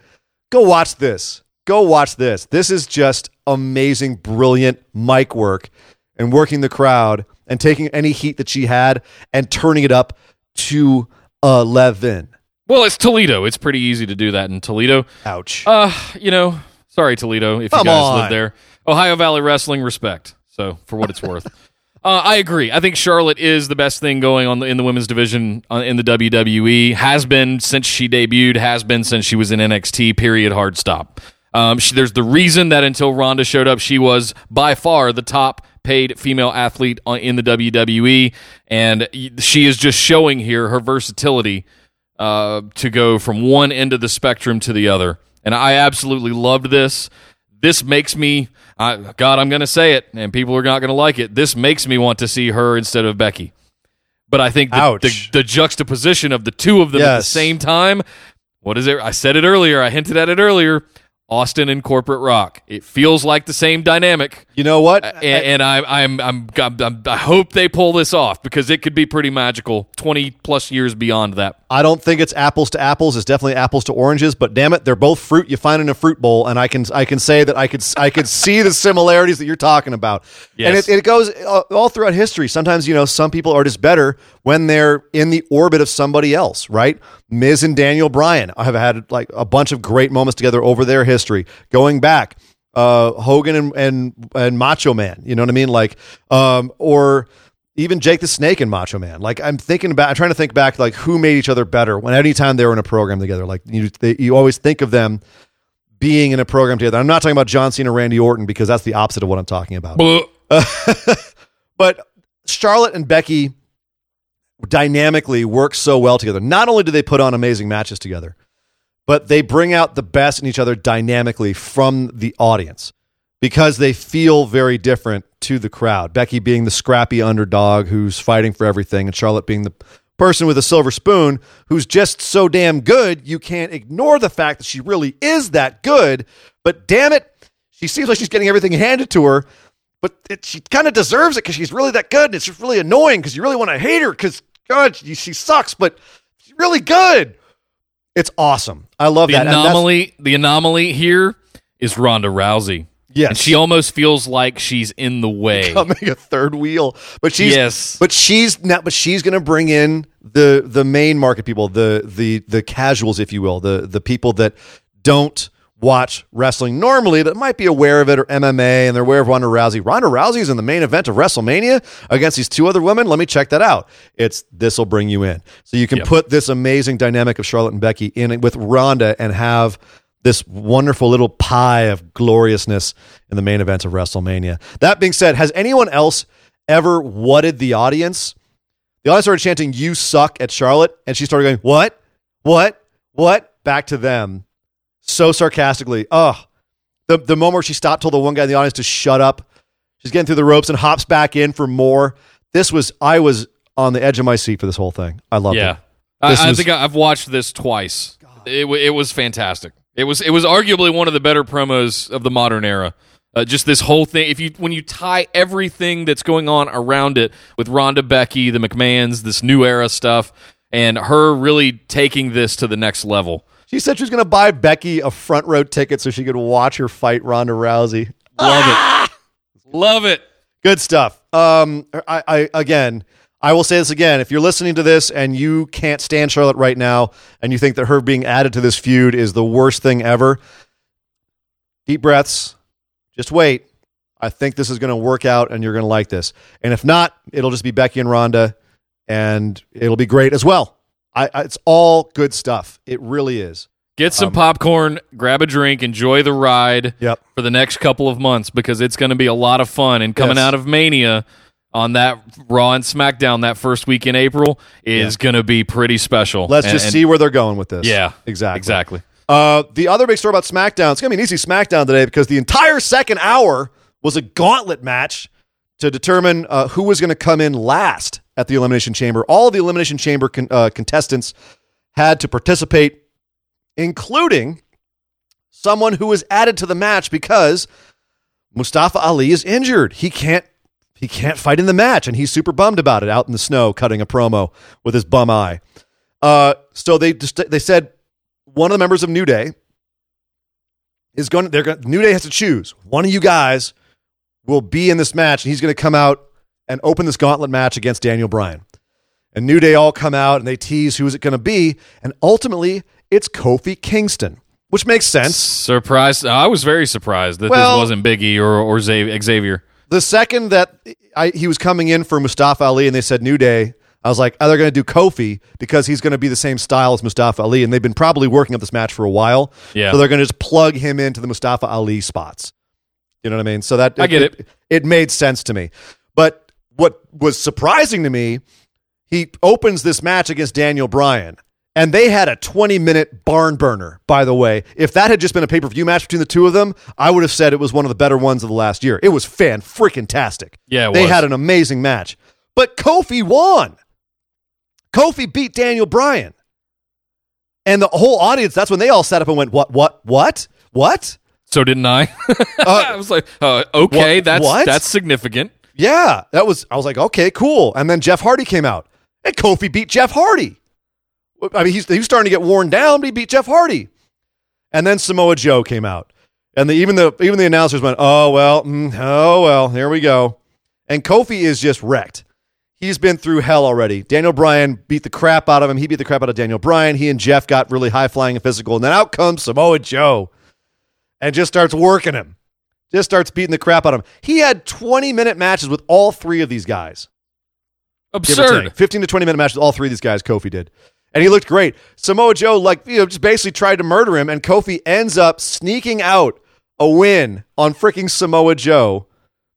go watch this. Go watch this. This is just amazing, brilliant mic work and working the crowd and taking any heat that she had and turning it up to 11. Well, it's Toledo. It's pretty easy to do that in Toledo. Ouch. Uh, you know, sorry Toledo if Come you guys on. live there. Ohio Valley Wrestling respect. So, for what it's worth. Uh, I agree. I think Charlotte is the best thing going on the, in the women's division uh, in the WWE. Has been since she debuted. Has been since she was in NXT. Period. Hard stop. Um, she, there's the reason that until Ronda showed up, she was by far the top paid female athlete in the WWE, and she is just showing here her versatility uh, to go from one end of the spectrum to the other. And I absolutely loved this. This makes me, I, God, I'm going to say it, and people are not going to like it. This makes me want to see her instead of Becky. But I think the, the, the juxtaposition of the two of them at the same time, what is it? I said it earlier. I hinted at it earlier. Austin and corporate rock. It feels like the same dynamic. You know what? And, and I, I'm, I'm, I'm, I hope they pull this off because it could be pretty magical. Twenty plus years beyond that. I don't think it's apples to apples. It's definitely apples to oranges. But damn it, they're both fruit you find in a fruit bowl, and I can I can say that I could I could see the similarities that you're talking about. And it, it goes uh, all throughout history. Sometimes you know some people are just better when they're in the orbit of somebody else, right? Miz and Daniel Bryan have had like a bunch of great moments together over their history, going back. Uh, Hogan and, and and Macho Man, you know what I mean? Like, um, or even Jake the Snake and Macho Man. Like I'm thinking about, I'm trying to think back, like who made each other better when any time they were in a program together. Like you, they, you always think of them being in a program together. I'm not talking about John Cena, or Randy Orton, because that's the opposite of what I'm talking about. but Charlotte and Becky dynamically work so well together. Not only do they put on amazing matches together, but they bring out the best in each other dynamically from the audience because they feel very different to the crowd. Becky being the scrappy underdog who's fighting for everything, and Charlotte being the person with a silver spoon who's just so damn good, you can't ignore the fact that she really is that good. But damn it, she seems like she's getting everything handed to her. But it, she kind of deserves it because she's really that good. And it's just really annoying because you really want to hate her because, God, she, she sucks, but she's really good. It's awesome. I love The that. Anomaly, the anomaly here is Ronda Rousey. Yes. and she almost feels like she's in the way. becoming a third wheel. But she's Yes. but she's not but she's gonna bring in the the main market people, the the the casuals, if you will, the the people that don't watch wrestling normally that might be aware of it or MMA and they're aware of Ronda Rousey. Ronda Rousey's in the main event of WrestleMania against these two other women. Let me check that out. It's this will bring you in. So you can Yep. put this amazing dynamic of Charlotte and Becky in it with Ronda and have this wonderful little pie of gloriousness in the main event of WrestleMania. That being said, has anyone else ever whatted the audience? The audience started chanting, You suck at Charlotte, and she started going, What? What? What? Back to them. So sarcastically. Ugh. The the moment where she stopped, told the one guy in the audience to shut up. She's getting through the ropes and hops back in for more. This was I was on the edge of my seat for this whole thing. I loved yeah, it. I, I was- think I've watched this twice. It, it was fantastic. It was it was arguably one of the better promos of the modern era. Uh, just this whole thing. If you when you tie everything that's going on around it with Ronda Becky, the McMahons, this new era stuff, and her really taking this to the next level. She said she was going to buy Becky a front row ticket so she could watch her fight Ronda Rousey. Love it. Love it. Good stuff. Um, I, I again, I will say this again. If you're listening to this and you can't stand Charlotte right now, and you think that her being added to this feud is the worst thing ever, deep breaths. Just wait. I think this is going to work out and you're going to like this. And if not, it'll just be Becky and Ronda and it'll be great as well. I, I, it's all good stuff. It really is. Get some um, popcorn, grab a drink, enjoy the ride yep. for the next couple of months because it's going to be a lot of fun. And coming yes. out of Mania on that Raw and SmackDown that first week in April is yeah. going to be pretty special. Let's and, just and, see where they're going with this. Yeah, exactly. Exactly. Uh, the other big story about SmackDown, it's going to be an easy SmackDown today because the entire second hour was a gauntlet match to determine uh, who was going to come in last at the Elimination Chamber. All the Elimination Chamber con- uh, contestants had to participate, including someone who was added to the match because Mustafa Ali is injured. He can't he can't fight in the match, and he's super bummed about it. Out in the snow, cutting a promo with his bum eye. Uh, so they just they said one of the members of New Day is going. They're going. New Day has to choose one of you guys will be in this match, and he's going to come out and open this gauntlet match against Daniel Bryan. And New Day all come out and they tease who is it going to be, and ultimately it's Kofi Kingston, which makes sense. Surprised! I was very surprised that well, this wasn't Biggie or or Xavier. The second that I, he was coming in for Mustafa Ali, and they said New Day, I was like, oh, they're going to do Kofi because he's going to be the same style as Mustafa Ali, and they've been probably working up this match for a while. Yeah. So they're going to just plug him into the Mustafa Ali spots. You know what I mean? So that I get it. It, it made sense to me. But what was surprising to me, he opens this match against Daniel Bryan. And they had a 20 minute barn burner, by the way. If that had just been a pay per view match between the two of them, I would have said it was one of the better ones of the last year. It was fan freaking tastic. Yeah, they was. had an amazing match. But Kofi won. Kofi beat Daniel Bryan. And the whole audience, that's when they all sat up and went, What, what, what, what? So didn't I? uh, I was like, uh, okay, what, that's what? that's significant. Yeah, that was. I was like, okay, cool. And then Jeff Hardy came out, and Kofi beat Jeff Hardy. I mean, he's he was starting to get worn down, but he beat Jeff Hardy. And then Samoa Joe came out, and the, even the even the announcers went, "Oh well, mm, oh well, here we go." And Kofi is just wrecked. He's been through hell already. Daniel Bryan beat the crap out of him. He beat the crap out of Daniel Bryan. He and Jeff got really high flying and physical, and then out comes Samoa Joe and just starts working him, just starts beating the crap out of him. He had 20 minute matches with all three of these guys. Absurd. 15 to 20 minute matches with all three of these guys, Kofi did. And he looked great. Samoa Joe, like, you know, just basically tried to murder him, and Kofi ends up sneaking out a win on freaking Samoa Joe.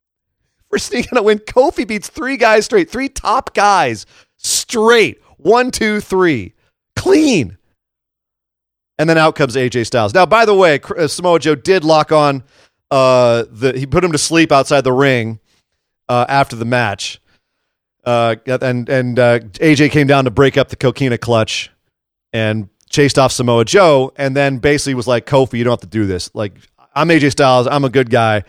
For sneaking a win, Kofi beats three guys straight, three top guys straight. One, two, three. Clean. And then out comes AJ Styles. Now, by the way, uh, Samoa Joe did lock on uh, the he put him to sleep outside the ring uh, after the match. Uh, and and uh, AJ came down to break up the coquina clutch and chased off Samoa Joe, and then basically was like, "Kofi, you don't have to do this. Like, I'm AJ Styles. I'm a good guy.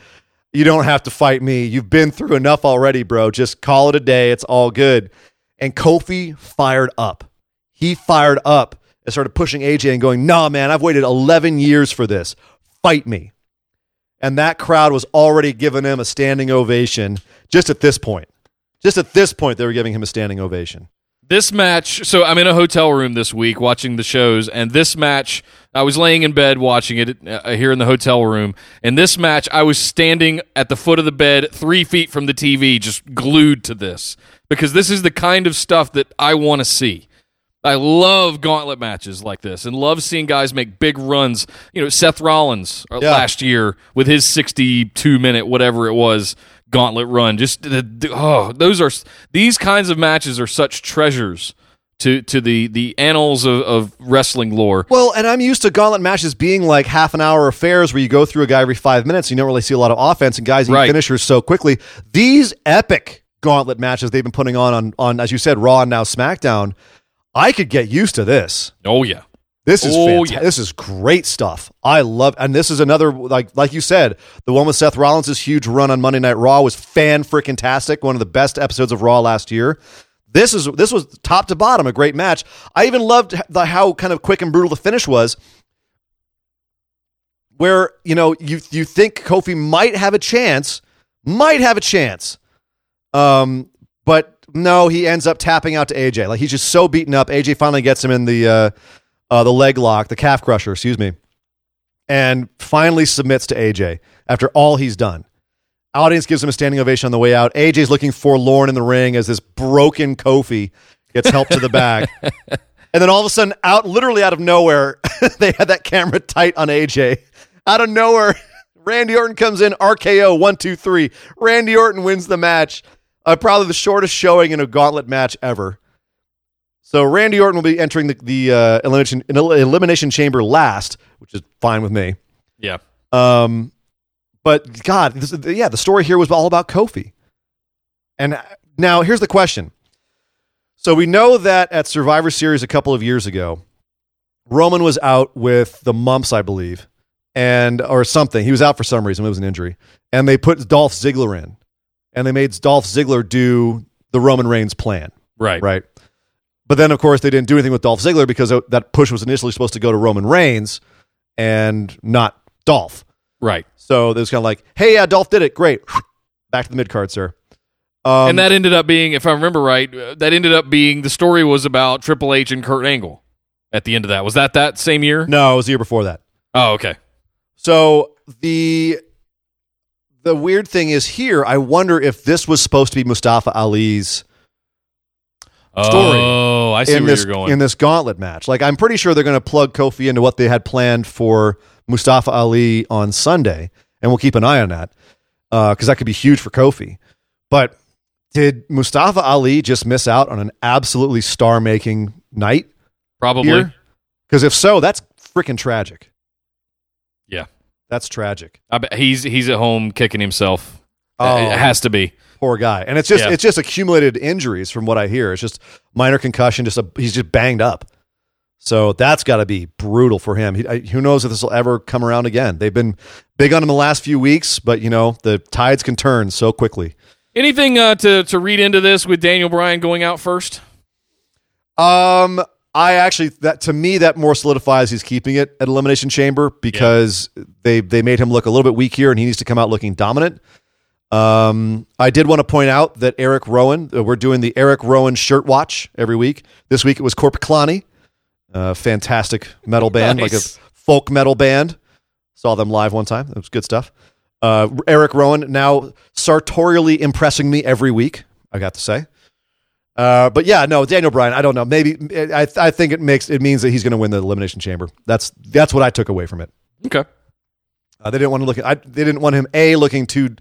You don't have to fight me. You've been through enough already, bro. Just call it a day. It's all good." And Kofi fired up. He fired up and started pushing AJ and going, nah, man, I've waited 11 years for this. Fight me. And that crowd was already giving him a standing ovation just at this point. Just at this point, they were giving him a standing ovation. This match, so I'm in a hotel room this week watching the shows, and this match, I was laying in bed watching it uh, here in the hotel room. And this match, I was standing at the foot of the bed, three feet from the TV, just glued to this because this is the kind of stuff that I want to see. I love gauntlet matches like this and love seeing guys make big runs. You know, Seth Rollins uh, yeah. last year with his 62 minute, whatever it was, gauntlet run. Just, the, oh, those are, these kinds of matches are such treasures to to the the annals of, of wrestling lore. Well, and I'm used to gauntlet matches being like half an hour affairs where you go through a guy every five minutes. You don't really see a lot of offense and guys right. finishers so quickly. These epic gauntlet matches they've been putting on on on as you said Raw and now SmackDown I could get used to this. Oh yeah. This is oh, yeah. this is great stuff. I love and this is another like like you said, the one with Seth Rollins' huge run on Monday Night Raw was fan freaking tastic, one of the best episodes of Raw last year. This is this was top to bottom a great match. I even loved the, how kind of quick and brutal the finish was. Where, you know, you you think Kofi might have a chance, might have a chance. Um, but no, he ends up tapping out to AJ. Like he's just so beaten up. AJ finally gets him in the uh, uh, the leg lock, the calf crusher, excuse me. and finally submits to AJ after all he's done. Audience gives him a standing ovation on the way out. AJ's looking forlorn in the ring as this broken Kofi gets helped to the back. And then all of a sudden, out literally out of nowhere, they had that camera tight on AJ. Out of nowhere, Randy Orton comes in, RKO, one, two, three. Randy Orton wins the match. Uh, probably the shortest showing in a gauntlet match ever. So Randy Orton will be entering the, the uh, elimination elimination chamber last, which is fine with me. Yeah. Um, but God, this, yeah, the story here was all about Kofi. And now here's the question. So we know that at Survivor Series a couple of years ago, Roman was out with the mumps, I believe, and or something. He was out for some reason. It was an injury, and they put Dolph Ziggler in, and they made Dolph Ziggler do the Roman Reigns plan. Right. Right. But then, of course, they didn't do anything with Dolph Ziggler because that push was initially supposed to go to Roman Reigns and not Dolph. Right. So it was kind of like, hey, yeah, Dolph did it. Great. Back to the mid card, sir. Um, and that ended up being, if I remember right, uh, that ended up being the story was about Triple H and Kurt Angle at the end of that. Was that that same year? No, it was the year before that. Oh, okay. So the the weird thing is here, I wonder if this was supposed to be Mustafa Ali's story. Oh, I see in where this you're going. in this gauntlet match. Like I'm pretty sure they're going to plug Kofi into what they had planned for Mustafa Ali on Sunday, and we'll keep an eye on that uh, because that could be huge for Kofi. But did Mustafa Ali just miss out on an absolutely star-making night Probably. Because if so, that's freaking tragic. Yeah. That's tragic. I bet he's he's at home kicking himself. Oh. It has to be. Poor guy, and it's just Yeah. it's just accumulated injuries from what I hear. It's just minor concussion. Just a, he's just banged up. So that's got to be brutal for him. He, I, who knows if this will ever come around again? They've been big on him the last few weeks, but you know the tides can turn so quickly. Anything uh, to to read into this with Daniel Bryan going out first? Um, I actually that to me that more solidifies he's keeping it at Elimination Chamber because they they made him look a little bit weak here, and he needs to come out looking dominant. Um, I did want to point out that Eric Rowan, uh, we're doing the Eric Rowan shirt watch every week. This week it was Korpiklaani, uh, fantastic metal band, like a folk metal band. Saw them live one time. It was good stuff. Uh, Eric Rowan now sartorially impressing me every week. I got to say. Uh, but yeah, no, Daniel Bryan. I don't know. Maybe I, I think it makes it means that he's going to win the elimination chamber. That's that's what I took away from it. Okay. Uh, they didn't want to look. At, I, they didn't want him a looking too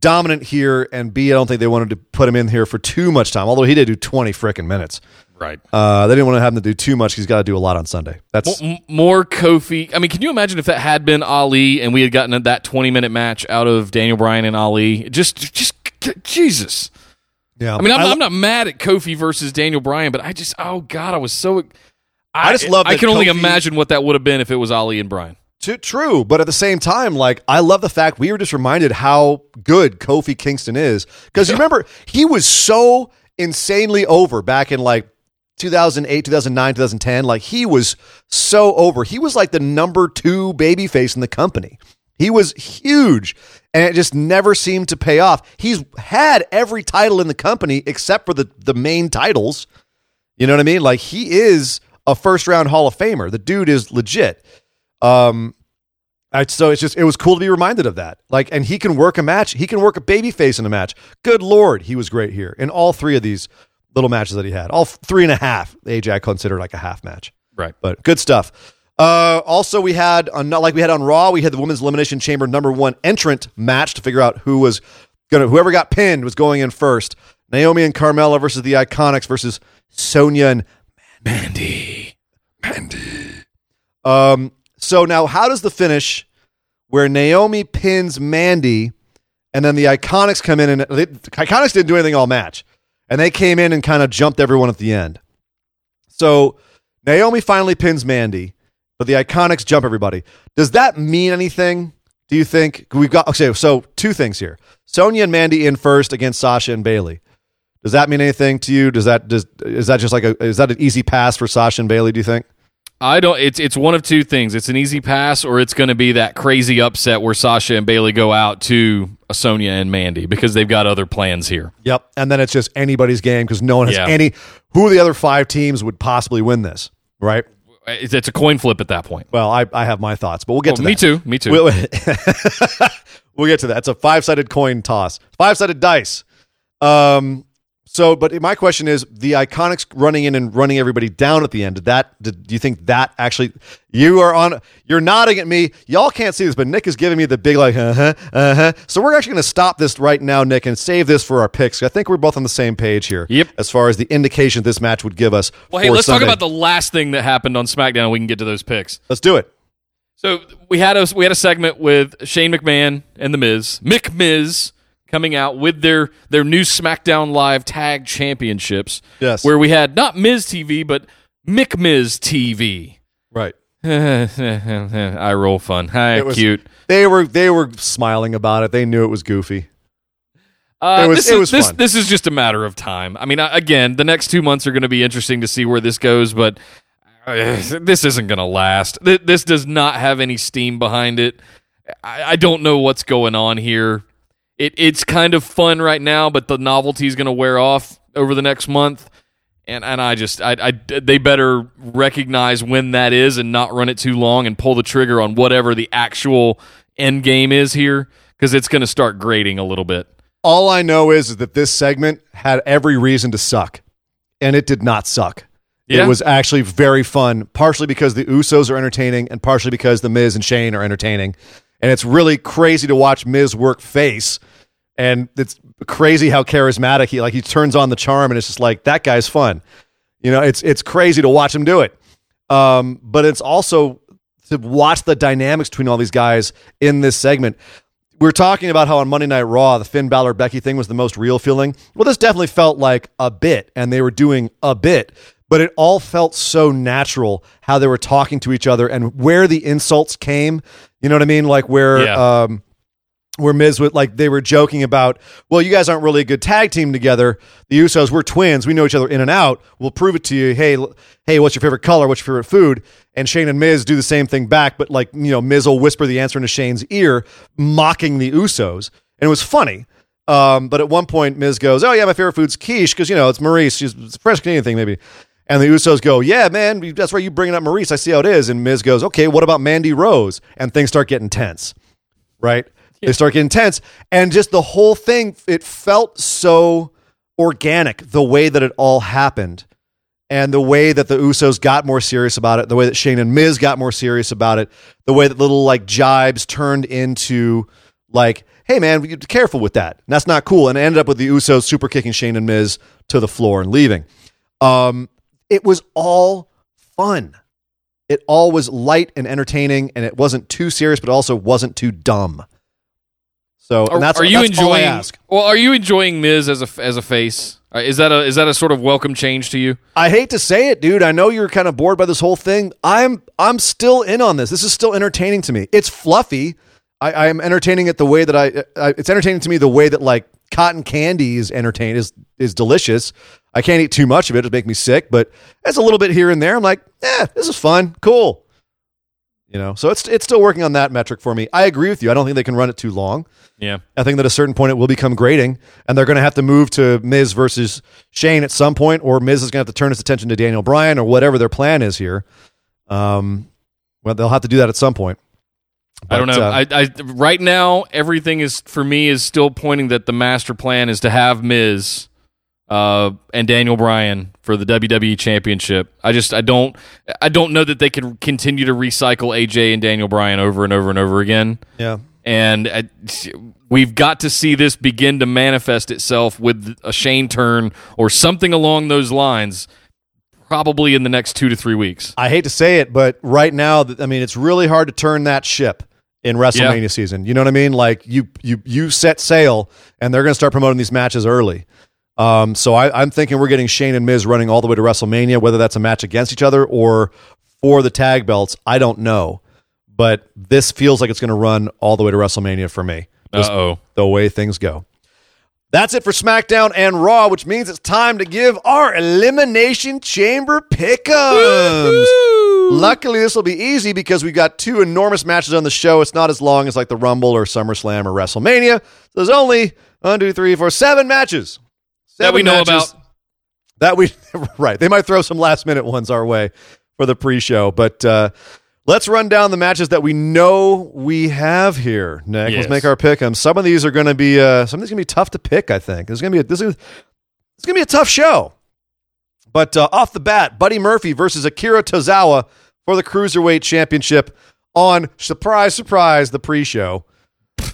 dominant here, and b I don't think they wanted to put him in here for too much time. Although he did do twenty freaking minutes. Right. Uh, they didn't want to have him to do too much. He's got to do a lot on Sunday. That's M- more Kofi. I mean, can you imagine if that had been Ali and we had gotten that 20 minute match out of Daniel Bryan and Ali? Just, just Jesus. yeah. I mean, I'm, I'm not mad at Kofi versus Daniel Bryan, but I just, oh God, I was so. I just love I can only imagine what that would have been if it was Ali and Bryan. T- true, but at the same time, like I love the fact we were just reminded how good Kofi Kingston is because you remember he was so insanely over back in like 2008, 2009, 2010. Like he was so over. He was like the number two babyface in the company. He was huge, and it just never seemed to pay off. He's had every title in the company except for the the main titles. You know what I mean? Like he is a first round Hall of Famer. The dude is legit. Um, I, so it's just it was cool to be reminded of that. Like, and he can work a match. He can work a baby face in a match. Good lord, he was great here in all three of these little matches that he had. All three and a half. AJ I consider like a half match, Right. but good stuff. Uh, also, we had on not like we had on Raw. We had the women's elimination chamber number one entrant match to figure out who was gonna whoever got pinned was going in first. Naomi and Carmella versus the Iconics versus Sonya and Mandy. Mandy. Um, so now, how does the finish where Naomi pins Mandy and then the Iconics come in and they, the Iconics didn't do anything all match, and they came in and kind of jumped everyone at the end. So Naomi finally pins Mandy, but the Iconics jump everybody. Does that mean anything? Do you think we've got okay? So two things here: Sonya and Mandy in first against Sasha and Bayley. Does that mean anything to you? Does that does is that just like a is that an easy pass for Sasha and Bayley? Do you think? I don't. It's it's one of two things. It's an easy pass, or it's going to be that crazy upset where Sasha and Bayley go out to Sonya and Mandy because they've got other plans here. Yep. And then it's just anybody's game because no one has Yeah. any. Who of the other five teams would possibly win this, right? It's, it's a coin flip at that point. Well, I, I have my thoughts, but we'll get Oh, to me that. too. Me too. We'll, we'll get to that. It's a five sided coin toss, five sided dice. Um, so, but my question is the Iconics running in and running everybody down at the end. Did that? Did do you think that actually? You are on. You're nodding at me. Y'all can't see this, but Nick is giving me the big like, uh huh, uh huh. So we're actually going to stop this right now, Nick, and save this for our picks. I think we're both on the same page here. Yep. As far as the indication this match would give us. well, hey, let's Sunday. talk about the last thing that happened on SmackDown. We can get to those picks. Let's do it. So we had a we had a segment with Shane McMahon and the Miz, Mick Miz, coming out with their their new SmackDown Live Tag Championships. Yes. where we had not Miz TV but McMiz TV. Right. I roll fun. Hi, was- cute. They were they were smiling about it. They knew it was goofy. Uh, It was- this it was this, fun. this is just a matter of time. I mean, again, the next two months are going to be interesting to see where this goes, but uh, this isn't going to last. Th- This does not have any steam behind it. I, I don't know what's going on here. It it's kind of fun right now, but the novelty is going to wear off over the next month. And and I just I, I they better recognize when that is and not run it too long and pull the trigger on whatever the actual end game is here because it's going to start grading a little bit. All I know is, is that this segment had every reason to suck, and it did not suck. Yeah. It was actually very fun, partially because the Usos are entertaining, and partially because the Miz and Shane are entertaining. And it's really crazy to watch Miz work face, and it's crazy how charismatic he like. He turns on the charm, and it's just like that guy's fun. You know, it's it's crazy to watch him do it. Um, but it's also to watch the dynamics between all these guys in this segment. We are talking about how on Monday Night Raw, the Finn Balor Becky thing was the most real feeling. Well, this definitely felt like a bit, and they were doing a bit, but it all felt so natural how they were talking to each other and where the insults came. You know what I mean? Like where Yeah. um, where Miz would like they were joking about, well, you guys aren't really a good tag team together. The Usos, we're twins. We know each other in and out. We'll prove it to you. Hey, l- hey, what's your favorite color? What's your favorite food? And Shane and Miz do the same thing back, but like you know, Miz will whisper the answer into Shane's ear, mocking the Usos, and it was funny. Um, but at one point, Miz goes, "Oh yeah, my favorite food's quiche because you know it's Maryse. She's it's a French Canadian thing, maybe." And the Usos go, "Yeah, man, that's right. You bringing up Maryse? I see how it is." And Miz goes, "Okay, what about Mandy Rose?" And things start getting tense right? They start getting tense, and just the whole thing, it felt so organic the way that it all happened, and the way that the Usos got more serious about it, the way that Shane and Miz got more serious about it, the way that little like jibes turned into like, "Hey man, be careful with that. That's not cool," and it ended up with the Usos super kicking Shane and Miz to the floor and leaving. Um, it was all fun. It all was light and entertaining, and it wasn't too serious, but also wasn't too dumb. So, Are, and that's are you that's enjoying? ask. Well, are you enjoying Miz as a as a face? Uh, Is that a is that a sort of welcome change to you? I hate to say it, dude. I know you're kind of bored by this whole thing. I'm I'm still in on this. This is still entertaining to me. It's fluffy. I, I am entertaining it the way that I, I. It's entertaining to me the way that like cotton candy is entertaining is is delicious. I can't eat too much of it; it'll make me sick. But it's a little bit here and there. I'm like, eh, this is fun, cool. You know, so it's it's still working on that metric for me. I agree with you. I don't think they can run it too long. Yeah. I think that at a certain point it will become grating, and they're going to have to move to Miz versus Shane at some point, or Miz is going to have to turn his attention to Daniel Bryan, or whatever their plan is here. Um, well, they'll have to do that at some point. I don't know. uh, I, I right now everything is for me is still pointing that the master plan is to have Miz uh, and Daniel Bryan for the WWE Championship. I just I don't I don't know that they could continue to recycle AJ and Daniel Bryan over and over and over again. yeah, and uh, we've got to see this begin to manifest itself with a Shane turn or something along those lines, probably in the next two to three weeks. I hate to say it, but right now, I mean, it's really hard to turn that ship in WrestleMania Yeah. season. You know what I mean? Like you, you, you set sail, and they're going to start promoting these matches early. Um, so I, I'm thinking we're getting Shane and Miz running all the way to WrestleMania, whether that's a match against each other or for the tag belts. I don't know, but this feels like it's going to run all the way to WrestleMania for me. Uh oh. the way things go. That's it for SmackDown and Raw, which means it's time to give our Elimination Chamber pick'ems. Luckily, this will be easy because we've got two enormous matches on the show. It's not as long as like the Rumble or SummerSlam or WrestleMania. So there's only one, two, three, four, seven matches. That we know matches about. That we right. They might throw some last minute ones our way for the pre-show. But uh, let's run down the matches that we know we have here. Nick, Yes. let's make our pick 'em. Some of these are going to be uh, some of these are going to be tough to pick. I think this is going to be a, this is it's going to be a tough show. But uh, off the bat, Buddy Murphy versus Akira Tozawa for the Cruiserweight Championship on surprise, surprise, the pre-show.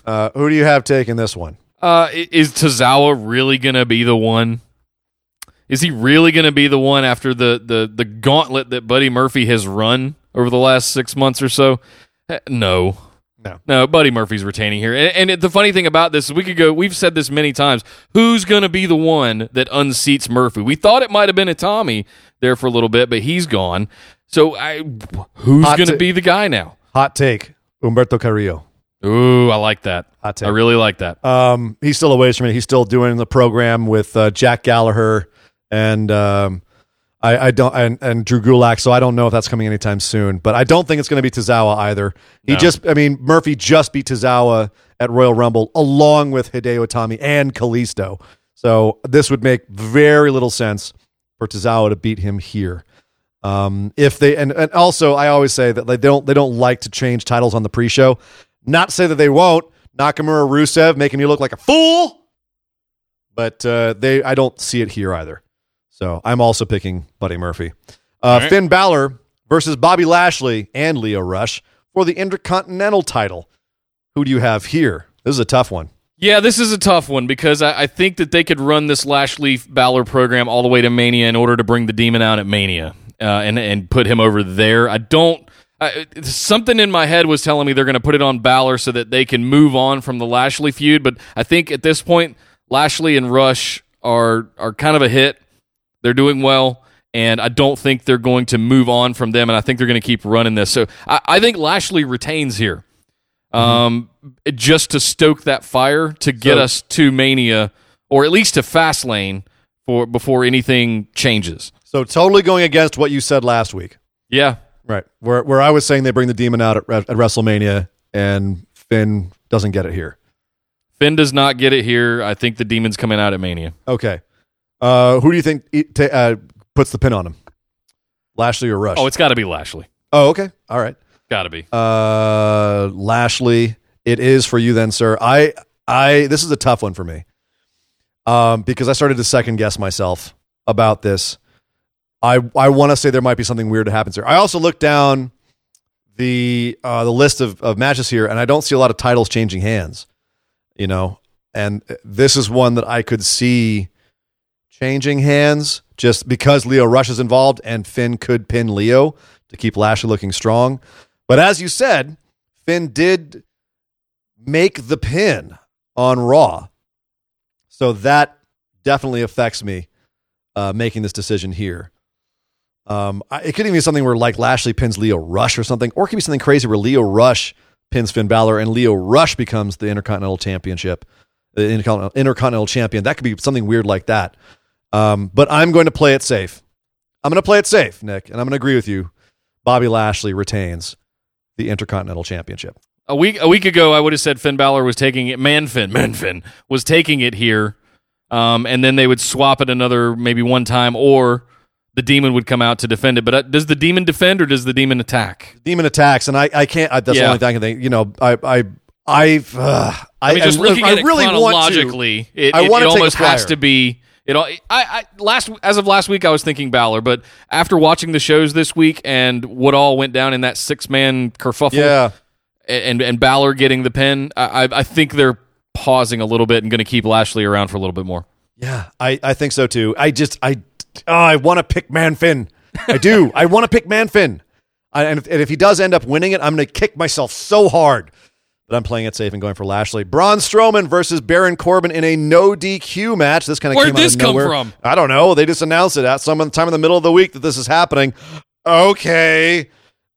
Uh, who do you have taking this one? Uh, is Tozawa really going to be the one? Is he really going to be the one after the, the, the gauntlet that Buddy Murphy has run over the last six months or so? Eh, No. No. No, Buddy Murphy's retaining here. And, and it- the funny thing about this is we could go, we've said this many times. Who's going to be the one that unseats Murphy? We thought it might have been Itami there for a little bit, but he's gone. So I, who's going to be the guy now? Hot take: Humberto Carrillo. Ooh, I like that. Take. I really like that. Um, he's still away from it. He's still doing the program with uh, Jack Gallagher and um, I, I don't and, and Drew Gulak. So I don't know if that's coming anytime soon. But I don't think it's going to be Tozawa either. He No. just, I mean, Murphy just beat Tozawa at Royal Rumble along with Hideo Itami and Kalisto. So this would make very little sense for Tozawa to beat him here. Um, if they and, and also I always say that they don't they don't like to change titles on the pre-show. Not to say that they won't. Nakamura Rusev making me look like a fool, but uh, they I don't see it here either. So I'm also picking Buddy Murphy. Uh, right. Finn Balor versus Bobby Lashley and Lio Rush for the Intercontinental title. Who do you have here? This is a tough one. Yeah, this is a tough one because I, I think that they could run this Lashley Balor program all the way to Mania in order to bring the demon out at Mania uh, and and put him over there. I don't. I, something in my head was telling me they're going to put it on Balor so that they can move on from the Lashley feud. But I think at this point, Lashley and Rush are are kind of a hit. They're doing well, and I don't think they're going to move on from them. And I think they're going to keep running this. So I, I think Lashley retains here um, just to stoke that fire to get So- us to Mania or at least to Fastlane for before anything changes. So totally going against what you said last week. Yeah, Right. Where where I was saying they bring the demon out at, at WrestleMania and Finn doesn't get it here. Finn does not get it here. I think the demon's coming out at Mania. Okay. Uh, who do you think ta- uh, puts the pin on him? Lashley or Rush? Oh, it's got to be Lashley. oh, okay. All right. Got to be. Uh, Lashley, it is for you then, sir. I I this is a tough one for me. Um, because I started to second guess myself about this. I I want to say there might be something weird that happens here. I also looked down the uh, the list of, of matches here, and I don't see a lot of titles changing hands. You know, and this is one that I could see changing hands just because Lio Rush is involved, and Finn could pin Lio to keep Lashley looking strong. But as you said, Finn did make the pin on Raw. So that definitely affects me uh, making this decision here. Um, it could even be something where like Lashley pins Lio Rush or something, or it could be something crazy where Lio Rush pins Finn Balor and Lio Rush becomes the Intercontinental Championship, the Intercontinental, Intercontinental Champion. That could be something weird like that. Um, but I'm going to play it safe. I'm going to play it safe, Nick, and I'm going to agree with you. Bobby Lashley retains the Intercontinental Championship. A week a week ago, I would have said Finn Balor was taking it. Man, Finn, Manfin, Manfin was taking it here, um, and then they would swap it another maybe one time, or the demon would come out to defend it. But uh, does the demon defend or does the demon attack? Demon attacks, and I, I can't. I, that's the only thing I can think. You know, I, I, I, uh, I, I mean, just I, looking I at it really want to. chronologically, it, I it, wanna it take a almost has flyer. to be. It all. I, I last as of last week, I was thinking Balor, but after watching the shows this week and what all went down in that six man kerfuffle, Yeah, and and Balor getting the pin, I, I- I think they're pausing a little bit and going to keep Lashley around for a little bit more. yeah, I, I think so too. I just, I, oh, I want to pick Manfin. I do. I want to pick Manfin. I, and, if, and if he does end up winning it, I'm going to kick myself so hard. But I'm playing it safe and going for Lashley. Braun Strowman versus Baron Corbin in a no DQ match. This kind of Where'd came out this of come nowhere. from? I don't know. They just announced it at some time in the middle of the week that this is happening. Okay.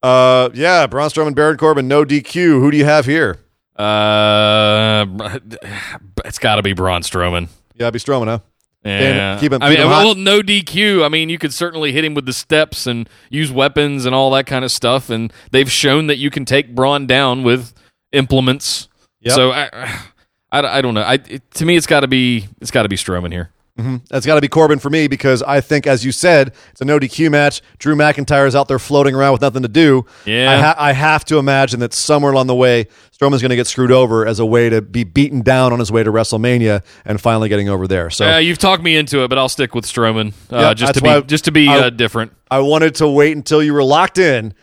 Uh, yeah, Braun Strowman, Baron Corbin, no DQ. Who do you have here? Uh, it's got to be Braun Strowman. Yeah, it'd be Strowman, huh? Yeah, keep him- I mean, him well, no DQ. I mean, you could certainly hit him with the steps and use weapons and all that kind of stuff. And they've shown that you can take Braun down with implements. Yep. So I, I, I don't know. I it, to me, it's got to be it's got to be Strowman here. That's got to be Corbin for me because I think, as you said, it's a no DQ match. Drew McIntyre is out there floating around with nothing to do. Yeah. I, ha- I have to imagine that somewhere along the way, Strowman's going to get screwed over as a way to be beaten down on his way to WrestleMania and finally getting over there. So Uh, you've talked me into it, but I'll stick with Strowman uh, Yeah, just to be why just to be I- uh, different. I wanted to wait until you were locked in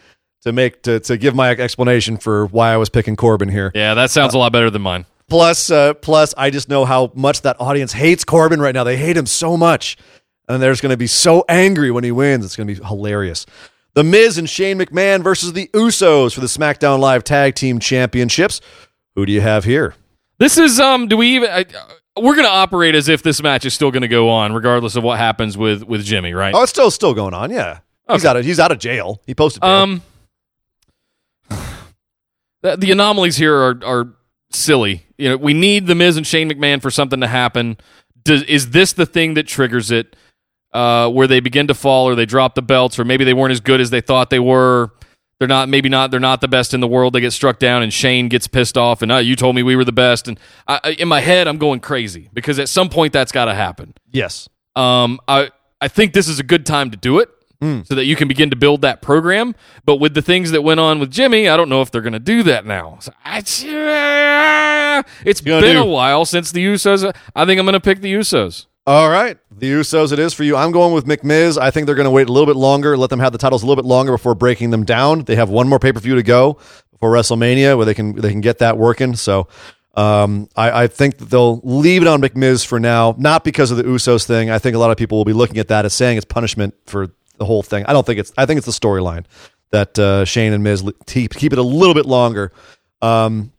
to make to, to give my explanation for why I was picking Corbin here. Yeah, that sounds a lot better than mine. Plus, uh, plus, I just know how much that audience hates Corbin right now. They hate him so much, and they're just going to be so angry when he wins. It's going to be hilarious. The Miz and Shane McMahon versus the Usos for the SmackDown Live Tag Team Championships. Who do you have here? This is um. Do we even? I, we're going to operate as if this match is still going to go on, regardless of what happens with with Jimmy, right? Oh, it's still still going on. Yeah, he's Okay. out of he's out of jail. He posted. Bail. Um, the, the anomalies here are are silly. You know, we need the Miz and Shane McMahon for something to happen. Does is this the thing that triggers it? Uh, where they begin to fall, or they drop the belts, or maybe they weren't as good as they thought they were. They're not, maybe not. They're not the best in the world. They get struck down, and Shane gets pissed off, and uh, you told me we were the best. And I, in my head, I'm going crazy because at some point that's got to happen. yes. Um, I I think this is a good time to do it so that you can begin to build that program. But with the things that went on with Jimmy, I don't know if they're going to do that now. So I, it's been do? a while since the Usos. I think I'm going to pick the Usos. All right. The Usos it is for you. I'm going with McMiz. I think they're going to wait a little bit longer, let them have the titles a little bit longer before breaking them down. They have one more pay-per-view to go before WrestleMania where they can they can get that working. So um, I, I think that they'll leave it on McMiz for now, not because of the Usos thing. I think a lot of people will be looking at that as saying it's punishment for the whole thing. I don't think it's I think it's the storyline that uh, Shane and Miz keep keep it a little bit longer. Um,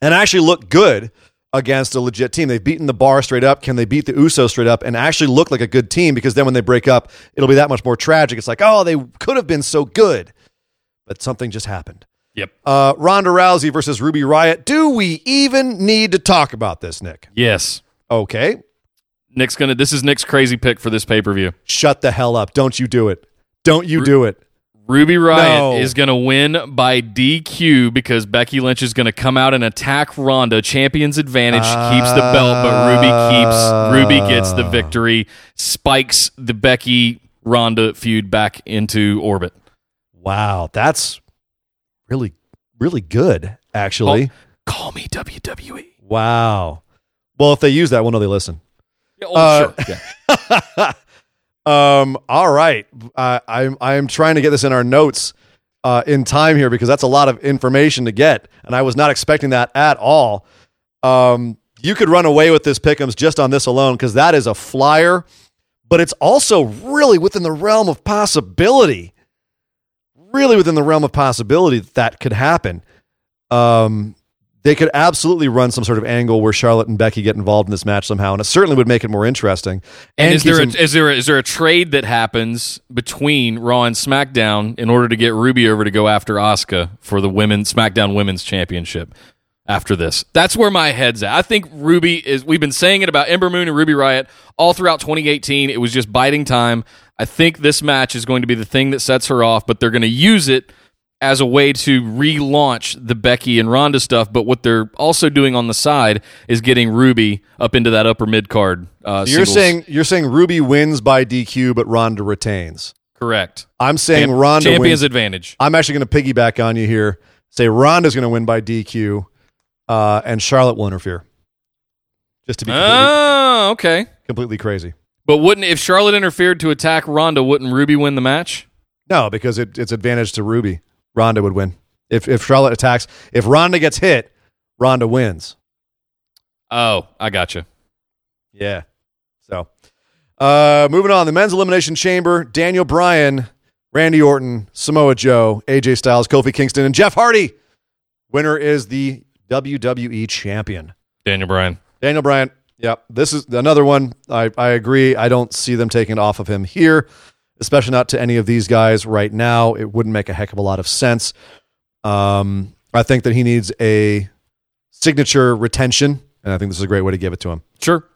and actually look good against a legit team. They've beaten the bar straight up. Can they beat the Usos straight up and actually look like a good team? Because then when they break up, it'll be that much more tragic. It's like, oh, they could have been so good, but something just happened. Yep. Uh, Ronda Rousey versus Ruby Riott. Do we even need to talk about this, Nick? Yes. Okay. Nick's gonna. This is Nick's crazy pick for this pay per view. Shut the hell up. Don't you do it. Don't you do it. Ruby Riott No. is going to win by DQ because Becky Lynch is going to come out and attack Ronda. Champion's advantage keeps the belt, but Ruby keeps. Ruby gets the victory, spikes the Becky Ronda feud back into orbit. Wow. That's really, really good, actually. Call me WWE. Wow. Well, if they use that, we'll know they listen. Yeah, oh, Uh, sure. Yeah. Um. All right. I'm I'm trying to get this in our notes uh, in time here because that's a lot of information to get, and I was not expecting that at all. Um. You could run away with this pickums just on this alone because that is a flyer, but it's also really within the realm of possibility. Really within the realm of possibility that that could happen. Um. They could absolutely run some sort of angle where Charlotte and Becky get involved in this match somehow, and it certainly would make it more interesting. And, is keeps there a, them- is there a, is there a trade that happens between Raw and SmackDown in order to get Ruby over to go after Asuka for the women SmackDown Women's Championship? After this, that's where my head's at. I think Ruby is. We've been saying it about Ember Moon and Ruby Riott all throughout 2018. It was just biding time. I think this match is going to be the thing that sets her off, but they're going to use it as a way to relaunch the Becky and Ronda stuff. But what they're also doing on the side is getting Ruby up into that upper mid card. Uh, You're singles. saying you're saying Ruby wins by DQ, but Ronda retains. correct? I'm saying Champ- Ronda Champion's wins. advantage. I'm actually going to piggyback on you here. Say Ronda's going to win by DQ, uh, and Charlotte will interfere. Just to be completely, Oh, okay. completely crazy. But wouldn't if Charlotte interfered to attack Ronda, wouldn't Ruby win the match? No, because it, it's advantage to Ruby. Ronda would win if if Charlotte attacks. If Ronda gets hit, Ronda wins. Oh, I gotcha. Yeah. So, uh, moving on, the men's elimination chamber: Daniel Bryan, Randy Orton, Samoa Joe, AJ Styles, Kofi Kingston, and Jeff Hardy. Winner is the WWE champion, Daniel Bryan. Daniel Bryan. Yep, this is another one. I I agree. I don't see them taking it off of him here, especially not to any of these guys right now. It wouldn't make a heck of a lot of sense. Um, I think that he needs a signature retention, and I think this is a great way to give it to him. Sure.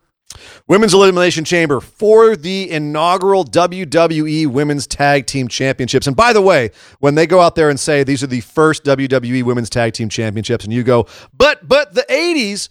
Women's Elimination Chamber for the inaugural WWE Women's Tag Team Championships. And by the way, when they go out there and say these are the first WWE Women's Tag Team Championships, and you go, but but the 80s,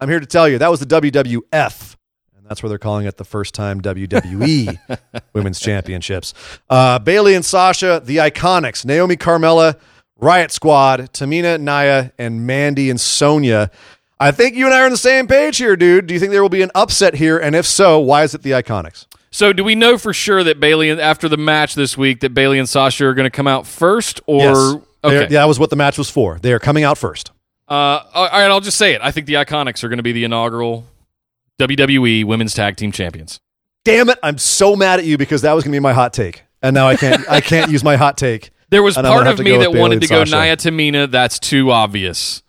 I'm here to tell you that was the WWF. And that's where they're calling it the first time WWE Women's Championships. Uh, Bayley and Sasha, the Iconics, Naomi Carmella, Riott Squad, Tamina, Nia, and Mandy and Sonya. I think you and I are on the same page here, dude. Do you think there will be an upset here? And if so, why is it the Iconics? So, do we know for sure that Bayley, after the match this week, that Bayley and Sasha are going to come out first? Or Yes. okay, They're- that was what the match was for. They are coming out first. uh, all right, I'll just say it. I think the Iconics are going to be the inaugural WWE Women's Tag Team Champions. Damn it! I'm so mad at you because that was going to be my hot take, and now I can't. I can't use my hot take. There was part gonna of me that wanted to go Sasha. Nia Tamina. That's too obvious,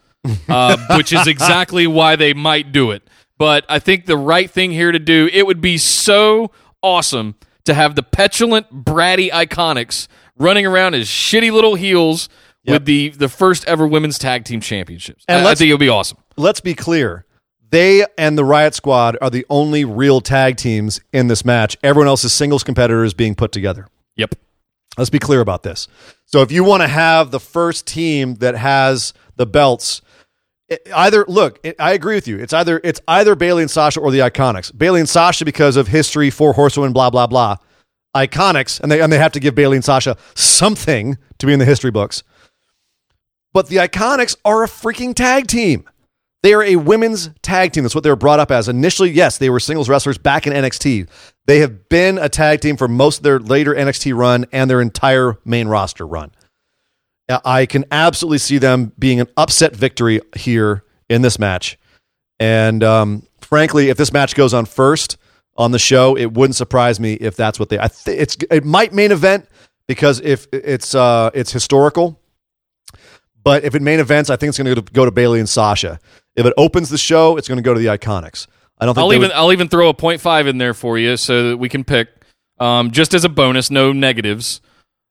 uh, which is exactly why they might do it. But I think the right thing here to do, it would be so awesome to have the petulant, bratty Iconics running around as shitty little heels Yep. with the, the first ever women's tag team championships. And I, I think it would be awesome. Let's be clear. They and the Riott Squad are the only real tag teams in this match. Everyone else is singles competitors being put together. Yep. Let's be clear about this. So if you want to have the first team that has the belts, it- either look, it, I agree with you. It's either it's either Bayley and Sasha or the Iconics. Bayley and Sasha because of history, four horsewomen, blah blah blah. Iconics, and they and they have to give Bayley and Sasha something to be in the history books. But the Iconics are a freaking tag team. They are a women's tag team. That's what they were brought up as. Initially, yes, they were singles wrestlers back in NXT. They have been a tag team for most of their later NXT run and their entire main roster run. I can absolutely see them being an upset victory here in this match. And um, frankly, if this match goes on first on the show, it wouldn't surprise me if that's what they. I th- it's it might main event because if it's uh, it's historical. But if it main events, I think it's going to go to Bayley and Sasha. If it opens the show, it's going to go to the Iconics. I don't think I'll even would- I'll even throw a point five in there for you so that we can pick um, just as a bonus, no negatives.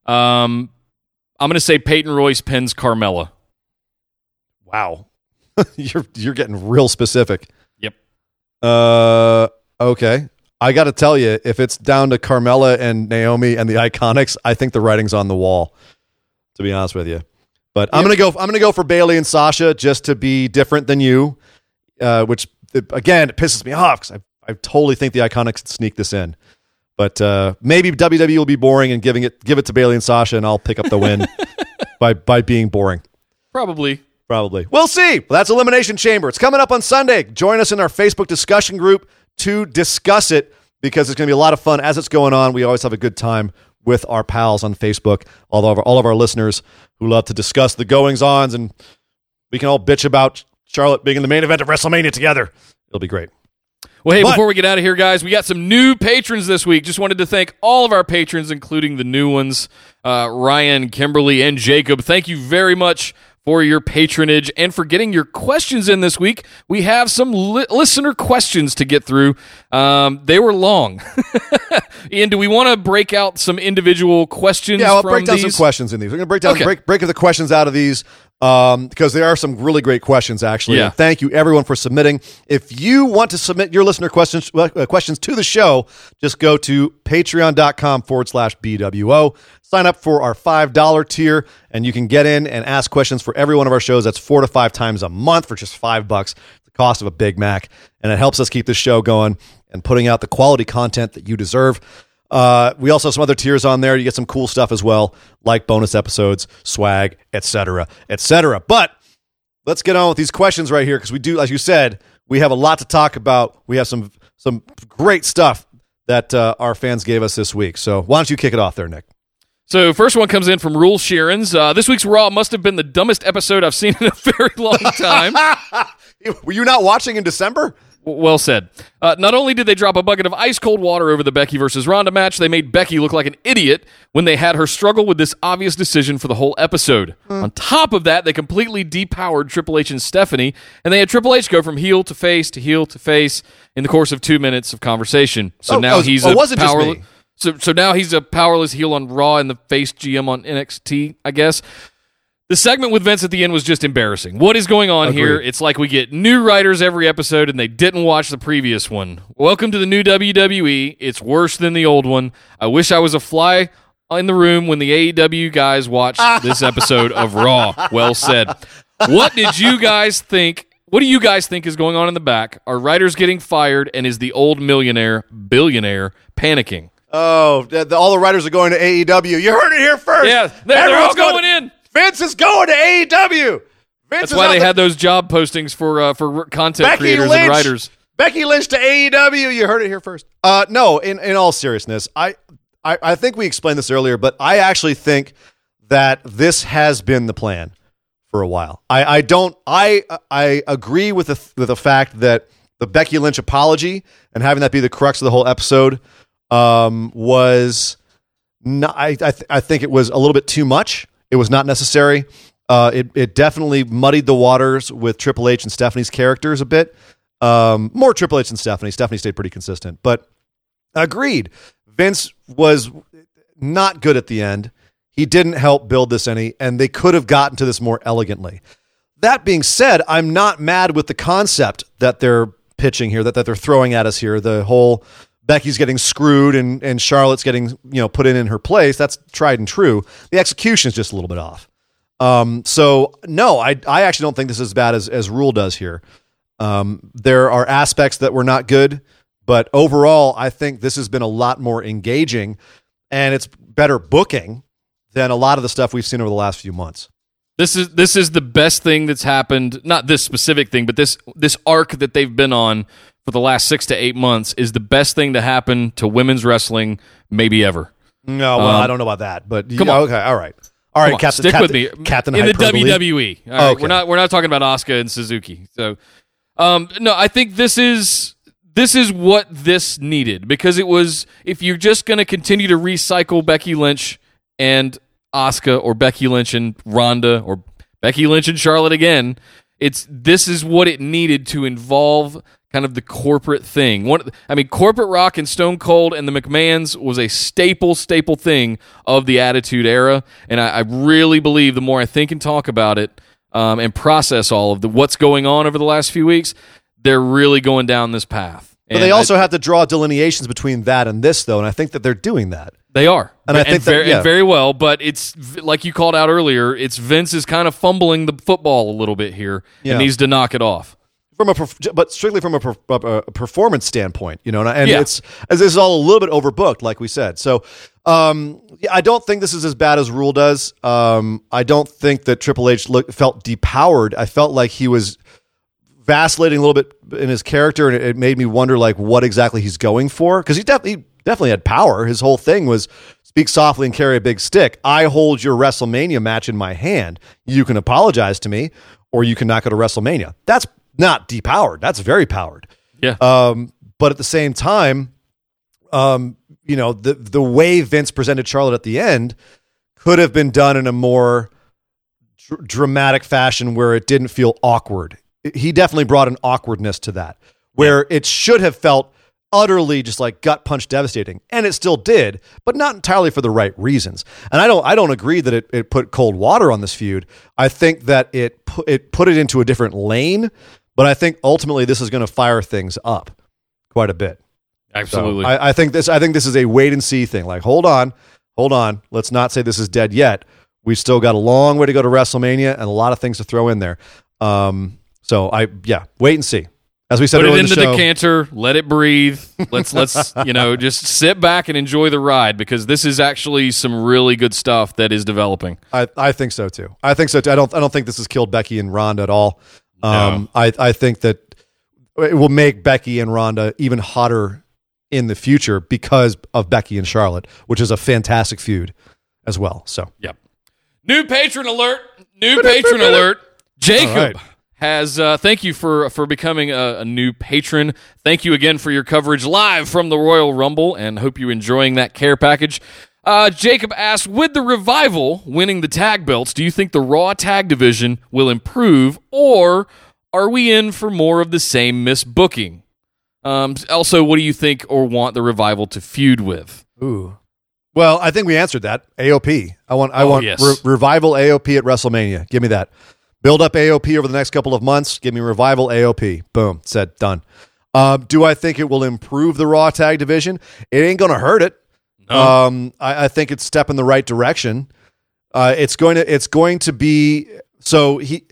Um, I'm going to say Peyton Royce pins Carmella. Wow, you're you're getting real specific. Yep. Uh, okay. I got to tell you, if it's down to Carmella and Naomi and the Iconics, I think the writing's on the wall. To be honest with you, but I'm gonna go. I'm gonna go for Bayley and Sasha just to be different than you. Uh, which again, it pisses me off because I I totally think the Iconics sneak this in. But uh, maybe WWE will be boring and giving it give it to Bayley and Sasha, and I'll pick up the win by by being boring. Probably. Probably. We'll see. Well, that's Elimination Chamber. It's coming up on Sunday. Join us in our Facebook discussion group to discuss it because it's going to be a lot of fun as it's going on. We always have a good time with our pals on Facebook, all of our, all of our listeners who love to discuss the goings ons, and we can all bitch about Charlotte being in the main event of WrestleMania together. It'll be great. Well, hey, But- before we get out of here, guys, we got some new patrons this week. Just wanted to thank all of our patrons, including the new ones uh, Ryan, Kimberly, and Jacob. Thank you very much for your patronage and for getting your questions in this week. We have some li- listener questions to get through. Um, they were long. Ian, do we want to break out some individual questions? Yeah, I'll from break down these? some questions in these. We're going to break down Okay. break break the questions out of these um, because there are some really great questions actually. Yeah. And thank you everyone for submitting. If you want to submit your listener questions uh, questions to the show, just go to patreon.com forward slash BWO. Sign up for our $5 tier, and you can get in and ask questions for every one of our shows. That's four to five times a month for just five bucks, the cost of a Big Mac. And it helps us keep this show going and putting out the quality content that you deserve. Uh, we also have some other tiers on there. You get some cool stuff as well, like bonus episodes, swag, etc., etc. But let's get on with these questions right here because we do, as you said, we have a lot to talk about. We have some some great stuff that uh, our fans gave us this week. So why don't you kick it off there, Nick? So, first one comes in from Rule Sheerans. Uh, this week's Raw must have been the dumbest episode I've seen in a very long time. Were you not watching in December? Well said. Uh, not only did they drop a bucket of ice cold water over the Becky versus Ronda match, they made Becky look like an idiot when they had her struggle with this obvious decision for the whole episode. On top of that, they completely depowered Triple H and Stephanie, and they had Triple H go from heel to face to heel to face in the course of two minutes of conversation. So Oh, now oh, he's oh, a was powerless. So, so now he's a powerless heel on Raw and the face GM on NXT, I guess. The segment with Vince at the end was just embarrassing. What is going on here? It's like we get new writers every episode and they didn't watch the previous one. Welcome to the new WWE. It's worse than the old one. I wish I was a fly in the room when the AEW guys watched this episode of Raw. Well said. What did you guys think What do you guys think is going on in the back? Are writers getting fired, and is the old millionaire billionaire panicking? Oh, the, the- all the writers are going to AEW. You heard it here first. Yeah, they're, they're all Everyone's going in. Vince is going to AEW. Vince That's why they the- had those job postings for uh, for content Becky creators Lynch. and writers. Becky Lynch to AEW. You heard it here first. Uh, no, in, in all seriousness, I, I I think we explained this earlier, but I actually think that this has been the plan for a while. I, I don't I I agree with the with the fact that the Becky Lynch apology and having that be the crux of the whole episode um, was not, I I, th- I think it was a little bit too much. It was not necessary. Uh, it it definitely muddied the waters with Triple H and Stephanie's characters a bit. Um, more Triple H than Stephanie. Stephanie stayed pretty consistent, but agreed. Vince was not good at the end. He didn't help build this any, and they could have gotten to this more elegantly. That being said, I'm not mad with the concept that they're pitching here, that, that they're throwing at us here. The whole Becky's getting screwed and, and Charlotte's getting, you know, put in in her place. That's tried and true. The execution is just a little bit off. Um, so no, I, I actually don't think this is as bad as, as Rule does here. Um, there are aspects that were not good, but overall, I think this has been a lot more engaging and it's better booking than a lot of the stuff we've seen over the last few months. This is this is the best thing that's happened. Not this specific thing, but this this arc that they've been on for the last six to eight months is the best thing to happen to women's wrestling maybe ever. No, well, Um, I don't know about that, but come yeah, on. okay, all right, all right, on, Captain, stick Captain, with me, Captain in the Hyperbole. WWE. All right, Okay. we're not we're not talking about Asuka and Suzuki. So, um, no, I think this is this is what this needed because it was if you're just going to continue to recycle Becky Lynch and Asuka or Becky Lynch and Ronda or Becky Lynch and Charlotte again, it's this is what it needed to involve kind of the corporate thing. One, I mean, corporate rock and Stone Cold and the McMahons was a staple, staple thing of the Attitude Era, and I, I really believe the more I think and talk about it um, and process all of the what's going on over the last few weeks, they're really going down this path. But And they I- also have to draw delineations between that and this, though, and I think that they're doing that. They are, And I think that- very, yeah. very well. But it's like you called out earlier. It's Vince is kind of fumbling the football a little bit here Yeah. and needs to knock it off. From a but strictly from a, a performance standpoint, you know, and, and Yeah. it's as this is all a little bit overbooked, like we said. So, um, yeah, I don't think this is as bad as Rule does. Um, I don't think that Triple H look, felt depowered. I felt like he was vacillating a little bit in his character, and it, it made me wonder like what exactly he's going for because he definitely definitely had power. His whole thing was speak softly and carry a big stick. I hold your WrestleMania match in my hand. You can apologize to me, or you can not go to WrestleMania. That's not depowered. That's very powered. Yeah, Um, but at the same time, um, you know, the the way Vince presented Charlotte at the end could have been done in a more dr- dramatic fashion where it didn't feel awkward. He definitely brought an awkwardness to that, where it should have felt utterly just like gut punch devastating, and it still did, but not entirely for the right reasons. And I don't I don't agree that it, it put cold water on this feud. I think that it put it put it into a different lane, but I think ultimately this is going to fire things up quite a bit. So absolutely. I, I think this. I think this is a wait and see thing. Like, hold on, hold on. Let's not say this is dead yet. We've still got a long way to go to WrestleMania and a lot of things to throw in there. Um, so I, yeah, wait and see. As we said Put it earlier in in the, the show, decanter. Let it breathe. Let's let's you know just sit back and enjoy the ride because this is actually some really good stuff that is developing. I, I think so too. I think so too. I don't. I don't think this has killed Becky and Ronda at all. Um, I, I think that it will make Becky and Ronda even hotter in the future because of Becky and Charlotte, which is a fantastic feud as well. So Yep. New patron alert. New patron alert. Jacob has uh, thank you for for becoming a, a new patron. Thank you again for your coverage live from the Royal Rumble, and hope you're enjoying that care package. Uh, Jacob asks, with the revival winning the tag belts, do you think the Raw tag division will improve, or are we in for more of the same misbooking? Um, also, what do you think or want the revival to feud with? Ooh. Well, I think we answered that. AOP. I want. I Oh, want yes. re- revival AOP at WrestleMania. Give me that. Build up AOP over the next couple of months. Give me revival AOP. Boom. Said done. Um, do I think it will improve the Raw tag division? It ain't going to hurt it. Um, I, I think it's step in the right direction. Uh, it's going to. It's going to be. So he.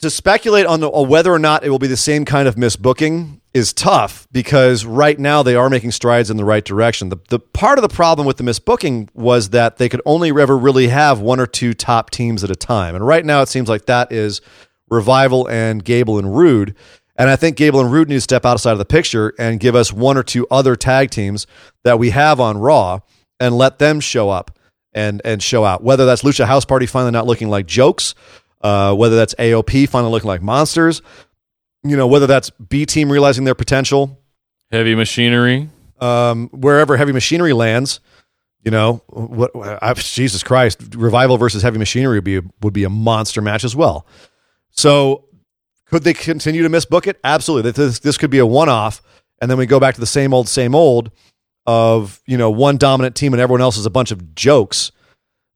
to speculate on, the, on whether or not it will be the same kind of misbooking is tough because right now they are making strides in the right direction. The, the part of the problem with the misbooking was that they could only ever really have one or two top teams at a time. And right now it seems like that is Revival and Gable and Roode. And I think Gable and Roode need to step outside of the picture and give us one or two other tag teams that we have on Raw and let them show up and and show out. Whether that's Lucha House Party finally not looking like jokes, uh, whether that's AOP finally looking like monsters, you know, whether that's B Team realizing their potential, Heavy machinery. um, wherever Heavy Machinery lands. You know, what? I, Jesus Christ, Revival versus Heavy Machinery would be a, would be a monster match as well. So, could they continue to misbook it? Absolutely. This this could be a one off, and then we go back to the same old, same old of you know one dominant team and everyone else is a bunch of jokes.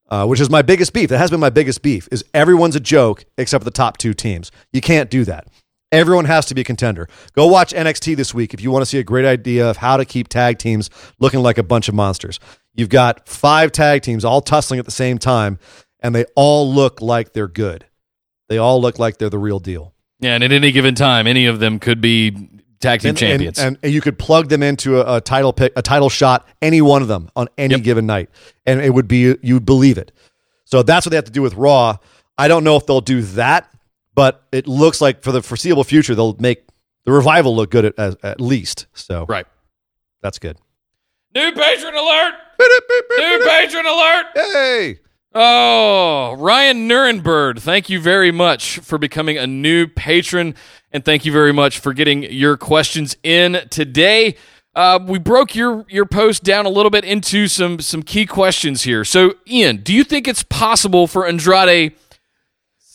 Uh, which is my biggest beef. That has been my biggest beef. Is everyone's a joke except for the top two teams. You can't do that. Everyone has to be a contender. Go watch NXT this week if you want to see a great idea of how to keep tag teams looking like a bunch of monsters. You've got five tag teams all tussling at the same time, and they all look like they're good. They all look like they're the real deal. Yeah, and at any given time, any of them could be tag team And, champions. and, and you could plug them into a, a title pick, a title shot, any one of them on any Yep. given night, and it would be you'd believe it. So that's what they have to do with Raw. I don't know if they'll do that, but it looks like for the foreseeable future they'll make the revival look good at, at, at least. So right. that's good. New patron alert! New patron alert! Hey, Oh, Ryan Nuremberg, thank you very much for becoming a new patron, and thank you very much for getting your questions in today. Uh, we broke your your post down a little bit into some some key questions here. So, Ian, do you think it's possible for Andrade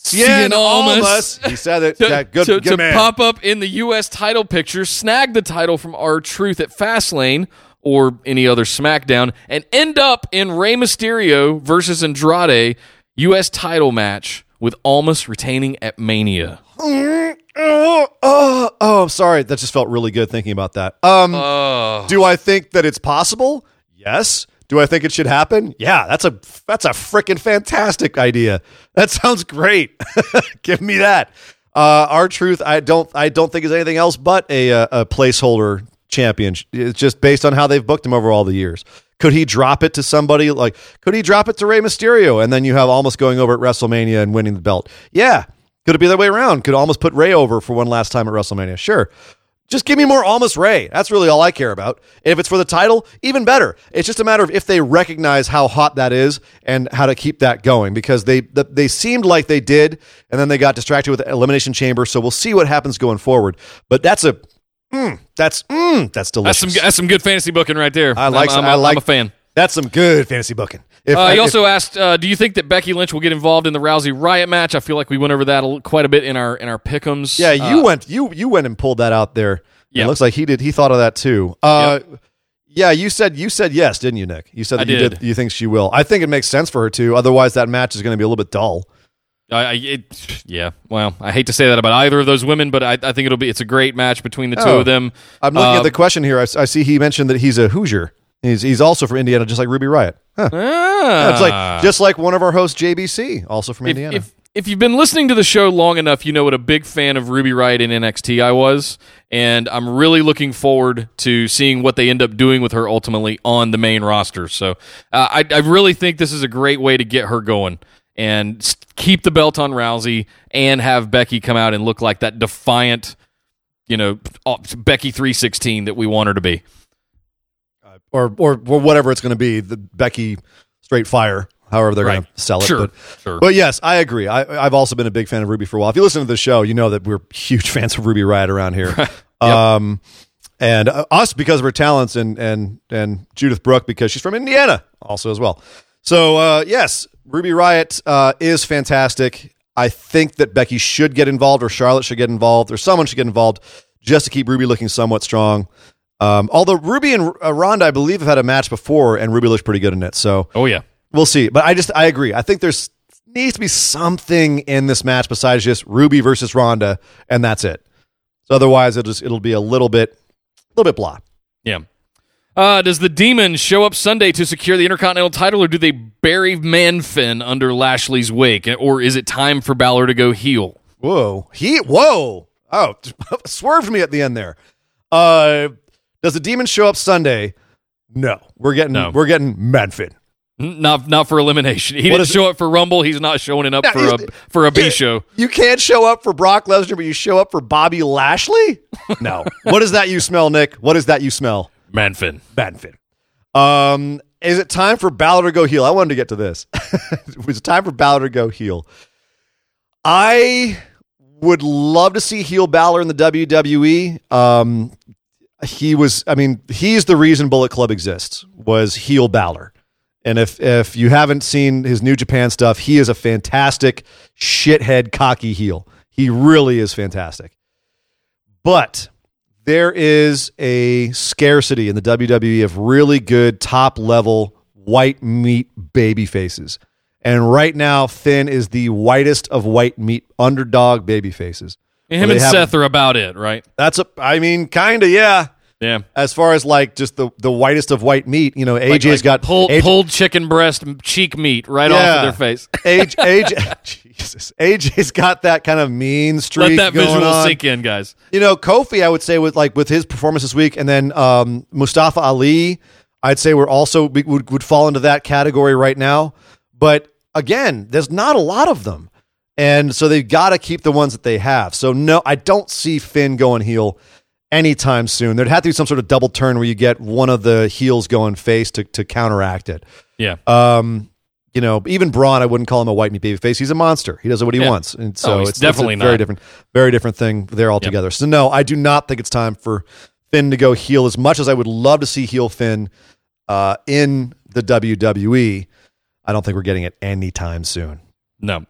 Cien Almas He said it. to, yeah, good, to, good to pop up in the U.S. title picture, snag the title from R-Truth at Fastlane or any other SmackDown, and end up in Rey Mysterio versus Andrade U.S. title match with Almas retaining at Mania. oh, oh, oh, I'm sorry. That just felt really good thinking about that. Um, Oh, do I think that it's possible? Yes. Do I think it should happen? Yeah, that's a that's a freaking fantastic idea. That sounds great. Give me that. Uh, R-Truth, I don't I don't think is anything else but a a, a placeholder champion. It's just based on how they've booked him over all the years. Could he drop it to somebody like? Could he drop it to Rey Mysterio and then you have Almas going over at WrestleMania and winning the belt? Yeah. Could it be the way around? Could Almas put Rey over for one last time at WrestleMania? Sure. Just give me more Almas Rey. That's really all I care about. If it's for the title, even better. It's just a matter of if they recognize how hot that is and how to keep that going because they they seemed like they did, and then they got distracted with the Elimination Chamber. So we'll see what happens going forward. But that's a mm, that's mm, that's that's some that's some good fantasy booking right there. I like- I'm, I'm, I I'm a fan. that's some good fantasy booking. If, Uh, he if- also asked, uh, "Do you think that Becky Lynch will get involved in the Rousey Riott match?" I feel like we went over that a, quite a bit in our in our pickums. Yeah, you Uh, went you you went and pulled that out there. Yeah. It looks like he did. He thought of that too. Uh, Yeah, you said you said yes, didn't you, Nick? You said that you did. did. You think she will? I think it makes sense for her to. Otherwise, that match is going to be a little bit dull. I, I it, yeah. Well, I hate to say that about either of those women, but I, I think it'll be it's a great match between the two Oh. of them. I'm looking at the question here. I see he mentioned that he's a Hoosier. He's he's also from Indiana, just like Ruby Riott. Huh. Ah. It's like just like one of our hosts, JBC, also from if, Indiana. if if you've been listening to the show long enough, you know what a big fan of Ruby Riott in NXT I was, and I'm really looking forward to seeing what they end up doing with her ultimately on the main roster. So uh, I, I really think this is a great way to get her going and keep the belt on Rousey and have Becky come out and look like that defiant, you know, uh, Becky 316 that we want her to be. or, or or whatever it's going to be, the Becky Straight Fire, however they're going to sell it. Sure, But, sure. but yes, I agree. I, I've also been a big fan of Ruby for a while. If you listen to the show, you know that we're huge fans of Ruby Riott around here. Um, and uh, us because of her talents, and and and Judith Brooke because she's from Indiana, also as well. So uh, yes, Ruby Riott uh, is fantastic. I think that Becky should get involved, or Charlotte should get involved, or someone should get involved, just to keep Ruby looking somewhat strong. Um, although Ruby and uh, Ronda, I believe, have had a match before, and Ruby looks pretty good in it. So Oh yeah. we'll see. But I just I agree. I think there's needs to be something in this match besides just Ruby versus Ronda, and that's it. So otherwise, it'll just it'll be a little bit, a little bit blah. Yeah. Uh, does the demon show up Sunday to secure the Intercontinental title, or do they bury Manfin under Lashley's wake, or is it time for Balor to go heel? Whoa. He whoa. Oh, swerved me at the end there. Uh does the demon show up Sunday? No. We're getting No. we're getting Manfin. Not not for elimination. He What didn't is it? show up for Rumble. He's not showing it up No, for a for a B show. You can't show up for Brock Lesnar, but you show up for Bobby Lashley? No. what is that you smell, Nick? What is that you smell? Manfin. Manfin. Um, is it time for Balor to go heel? I wanted to get to this. was it time for Balor to go heel? I would love to see heel Balor in the WWE. Um, he was, I mean, he's the reason Bullet Club exists. Was heel Balor. And if if you haven't seen his New Japan stuff, he is a fantastic shithead cocky heel. He really is fantastic. But there is a scarcity in the WWE of really good top level white meat baby faces. And right now, Finn is the whitest of white meat underdog baby faces. Him and Seth are about it, right? That's a, I mean, kind of, yeah. Yeah. As far as like just the, the whitest of white meat, you know, AJ's Like- like got pulled, AJ pulled chicken breast cheek meat right off of their face. AJ, AJ, Jesus, AJ's got that kind of mean streak. Let that visual on. sink in, guys. You know, Kofi, I would say with like with his performance this week, and then um, Mustafa Ali, I'd say we're also we would would fall into that category right now. But again, there's not a lot of them, and so they've got to keep the ones that they have. So no, I don't see Finn going heel anytime soon. There'd have to be some sort of double turn where you get one of the heels going face to to counteract it. Yeah. Um, you know, even Braun, I wouldn't call him a white meat baby face. He's a monster. He does what he Yeah. wants, and so Oh, it's, definitely it's a very different, very different thing there altogether. So no, I do not think it's time for Finn to go heel. As much as I would love to see heel Finn uh, in the WWE, I don't think we're getting it anytime soon. No.